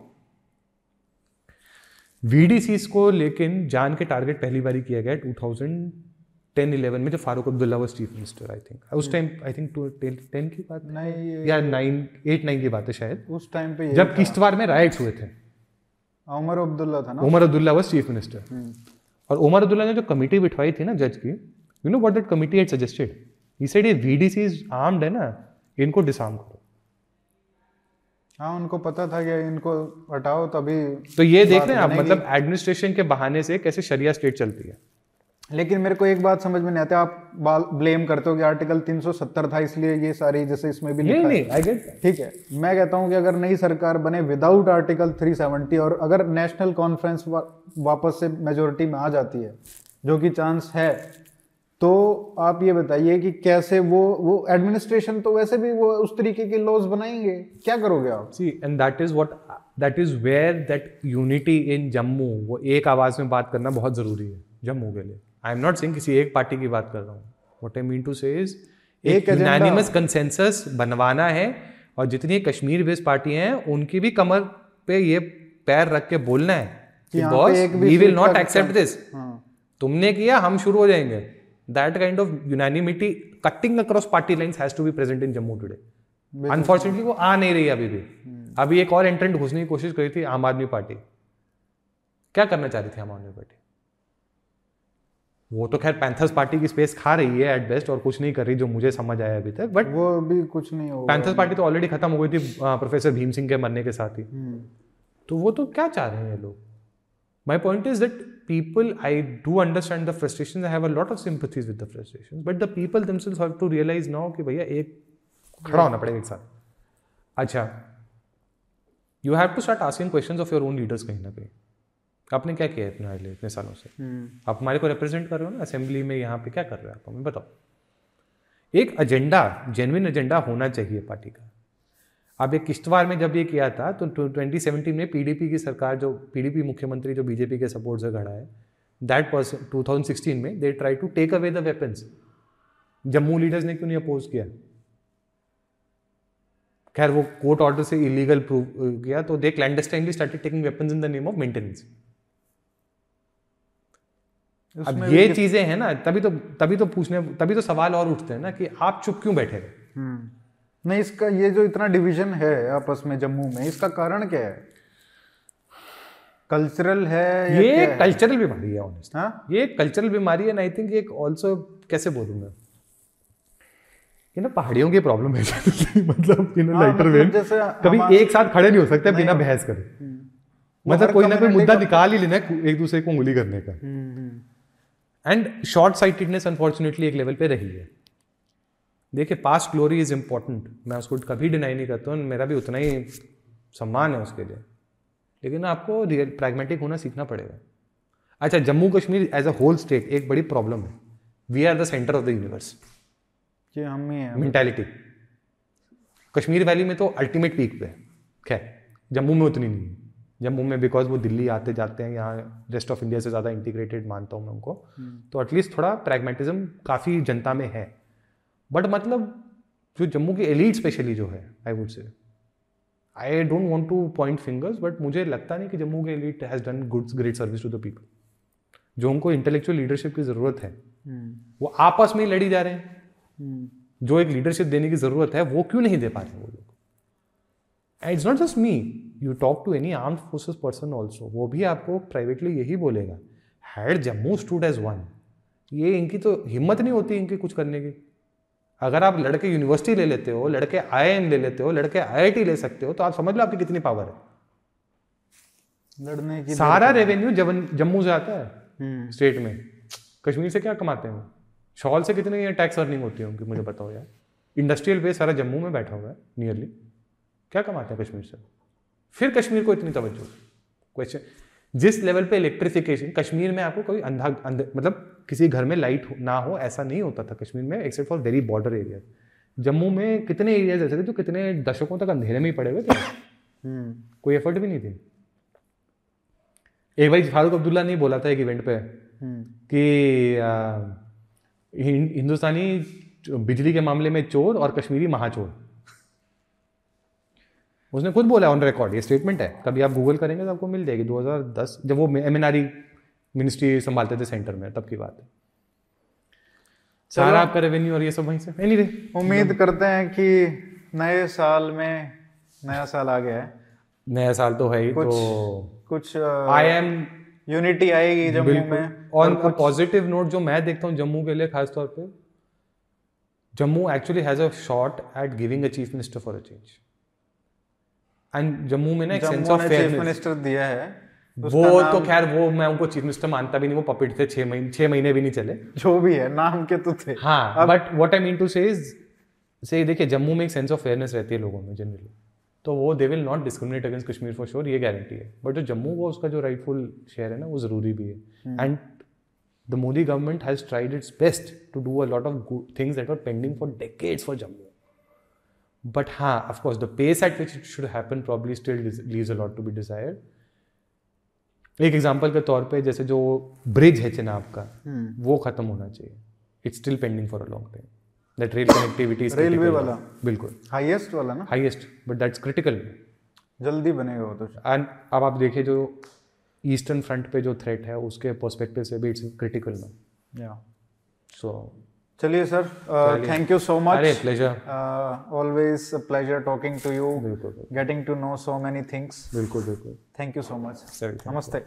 वीडीसी को लेकिन जान के टारगेट पहली बार किया गया 2010 11 में जो Farooq Abdullah was chief minister I think उस टाइम आई थिंक 10 की बात नहीं या 9 8 9 की बात है शायद। उस टाइम पे जब किश्तवाड़ में राइट्स हुए थे। उमर अब्दुल्ला था ना? Omar Abdullah was chief minister और उमर अब्दुल्ला ने जो कमेटी बिठवाई थी ना जज की you know what that committee had suggested he said ये वीडीसी इज़ आर्म्ड है ना इनको डिसआर्म करो। हाँ उनको पता था कि इनको हटाओ तभी तो ये देख रहे हैं आप मतलब एडमिनिस्ट्रेशन के बहाने से कैसे शरिया स्टेट चलती है। लेकिन मेरे को एक बात समझ में नहीं आती आप ब्लेम करते हो कि आर्टिकल 370 था इसलिए ये सारी जैसे इसमें भी नहीं नहीं आई गेट ठीक है मैं कहता हूँ कि अगर नई सरकार बने विदाउट आर्टिकल 370 और अगर नेशनल कॉन्फ्रेंस वा, वापस से मेजोरिटी में आ जाती है जो कि चांस है तो आप ये बताइए कि कैसे वो वो एडमिनिस्ट्रेशन तो वैसे भी वो उस तरीके के लॉज बनाएँगे। क्या करोगे आप? See and that is what that is where that unity in Jammu वो एक आवाज़ में बात करना बहुत ज़रूरी है जम्मू के लिए। आई एम नॉट सेइंग किसी एक पार्टी की बात कर रहा हूँ। What I mean to say is एक यूनानिमस कंसेंसस बनवाना है और जितनी कश्मीर बेस्ड पार्टी हैं उनकी भी कमर पे ये पैर रख के बोलना है कि boss we will not accept this तुमने किया हम शुरू हो जाएँगे। That kind of unanimity cutting across party lines has to be present in Jammu today unfortunately वो आ नहीं रही अभी भी। अभी एक और एंट्रेंट घुसने की कोशिश करी थी आम आदमी पार्टी। क्या करना चाह रही थी आम आदमी पार्टी? वो तो खैर पैंथर्स पार्टी की स्पेस खा रही है एट बेस्ट और कुछ नहीं कर रही जो मुझे समझ आया अभी तक बट वो भी कुछ नहीं होगा पैंथर्स पार्टी तो ऑलरेडी खत्म हो गई थी प्रोफेसर भीम सिंह के मरने के साथ ही। हम्म, तो वो तो क्या चाह रहे हैं ये लोग? My point is that people I do understand the frustration I have a lot of sympathies with the frustration but the people themselves have to realise now कि भैया एक खड़ा होना पड़ेगा एक साथ। अच्छा you have to start asking questions of your own leaders कहीं ना कहीं। आपने क्या किया इतने लिए इतने सालों से? हम्म, आप हमारे को रिप्रेजेंट कर रहे हो ना? असेंबली में यहाँ पे क्या कर रहे हो आप? हमें बताओ। एक एजेंडा जेनविन एजेंडा होना चाहिए पार्टी का। अब एक किश्तवाड़ में जब ये किया था तो ट्वेंटी सेवनटीन में पीडीपी की सरकार जो पीडीपी मुख्यमंत्री जो बीजेपी के सपोर्ट से खड़ा है that person two thousand sixteen में they try to take away the weapons Jammu leaders ने क्यों नहीं अपोज किया? खैर वो कोर्ट ऑर्डर से इलीगल प्रूव किया तो they clandestinely started taking weapons in the name of maintenance अब ये चीज़ें हैं ना तभी तो तभी तो पूछने तभी तो सवाल और उठते हैं ना कि आप चुप क्यों बैठे हम्म। नहीं इसका ये जो इतना डिवीज़न है आपस में जम्मू में इसका कारण क्या है? कल्चरल है ये कल्चरल बीमारी है ऑनेस्ट हाँ? ये कल्चरल बीमारी है आई थिंक एक ऑल्सो कैसे बोलूँ मैं ये ना पहाड़ियों की प्रॉब्लम है मतलब हाँ, लाइटर मतलब वेन जैसे कभी एक साथ खड़े नहीं हो सकते बिना बहस करे। मतलब कोई ना कोई मुद्दा निकाल ही लेना एक दूसरे को उंगली करने का। Hmm, hmm, and short sightedness unfortunately एक लेवल पे रही है। देखिए पास्ट ग्लोरी इज़ इंपॉर्टेंट मैं उसको कभी डिनाई नहीं करता हूँ मेरा भी उतना ही सम्मान है उसके लिए। लेकिन आपको रियल प्रैग्मेटिक होना सीखना पड़ेगा। अच्छा Jammu Kashmir as a whole state एक बड़ी प्रॉब्लम है। We are the centre of the universe ये हम ही हैं। मेंटालिटी कश्मीर वैली में तो अल्टीमेट पीक पे है। खैर जम्मू में उतनी नहीं है। जम्मू में बिकॉज़ वो दिल्ली आते जाते हैं यहाँ रेस्ट ऑफ़ इंडिया से ज़्यादा इंटीग्रेटेड मानता हूँ मैं उनको। तो एटलीस्ट थोड़ा प्रैग्मेटिज्म काफ़ी जनता में है। बट मतलब जो जम्मू की एलिट स्पेशली जो है I would say I don't want to point fingers but मुझे लगता नहीं कि जम्मू की elite has done good great service to the people जो उनको इंटेलेक्चुअल लीडरशिप की ज़रूरत है हम्म, वो आपस में ही लड़ी जा रहे हैं। हम्म, जो एक लीडरशिप देने की ज़रूरत है वो क्यों नहीं दे पा रहे वो लोग? And it's not just me you talk to any arm forces person also वो भी आपको प्राइवेटली यही बोलेगा had Jammu stood as one ये इनकी तो हिम्मत नहीं होती इनकी कुछ करने की। अगर आप लड़के यूनिवर्सिटी ले लेते हो लड़के आई ले लेते हो लड़के आई ले सकते हो तो आप समझ लो आपकी कितनी पावर है। लड़ने की सारा रेवेन्यू जम्मू से आता है हम्म, स्टेट में। कश्मीर से क्या कमाते हैं शॉल से कितनी टैक्स अर्निंग होती है उनकी मुझे बताओ यार। इंडस्ट्रियल बेस सारा जम्मू में बैठा हुआ है नियरली क्या कमाते हैं कश्मीर से? फिर कश्मीर को इतनी तवज्जो। क्वेश्चन जिस लेवल पे इलेक्ट्रिफिकेशन कश्मीर में आपको कोई अंधा अंधे मतलब किसी घर में लाइट ना हो ऐसा नहीं होता था कश्मीर में except for very border area Jammu में कितने एरियाज़ ऐसे थे जो कितने दशकों तक अंधेरे में ही पड़े हुए थे? हम्म, कोई एफर्ट भी नहीं थी। एक भाई फारूक अब्दुल्ला ने बोला था एक इवेंट पे हम्म, कि हिंदुस्तानी बिजली के मामले में चोर और कश्मीरी महाचोर। उसने खुद बोला ऑन रिकॉर्ड ये स्टेटमेंट है। कभी आप गूगल करेंगे तो आपको मिल जाएगी। 2010 जब वो एम मिनिस्ट्री संभालते थे सेंटर में तब की बात है। सारा आपका रेवेन्यू और ये सब वहीं से? एनीवे उम्मीद करते हैं कि नए साल में नया साल आ गया है। नया साल तो है ही तो कुछ आई एम यूनिटी आएगी जम्मू में ऑन अ पॉजिटिव नोट जो मैं देखता हूँ जम्मू के लिए खास तौर पे Jammu actually has a shot at giving a chief minister for a change and Jammu में ना एक सेंस ऑफ़ ने चीफ फेयरनेस मिनिस्टर दिया है। वो तो खैर वो मैं उनको चीफ मिनिस्टर मानता भी नहीं वो पपिट थे छह महीने छह महीने भी नहीं चले। जो भी है नाम के तो थे। हाँ but what I mean to say say देखिए जम्मू में एक सेंस ऑफ़ फेयरनेस रहती है लोगों में जनरली तो वो they will not discriminate against Kashmir for sure ये गारंटी है। बट जो जम्मू को उसका जो राइटफुल शेयर है ना वो ज़रूरी भी है। And the Modi government has tried its best to do a lot of good things that are pending for decades for Jammu but हाँ of course the pace at which it should happen probably still leaves a lot to be desired एक example के तौर पे जैसे जो bridge है चेनाब का वो खत्म होना चाहिए। It's still pending for a long time that rail connectivity railway वाला? बिल्कुल। हाईएस्ट वाला ना? हाईएस्ट बट दैट्स क्रिटिकल जल्दी बनेगा वो तो। एंड अब आप देखिए जो ईस्टर्न फ्रंट पे जो थ्रेट है उसके पर्सपेक्टिव से भी इट्स क्रिटिकल ना। सो चलिए sir thank you so much pleasure always pleasure talking to you getting to know so many things बिल्कुल। बिल्कुल थैंक यू सो मच नमस्ते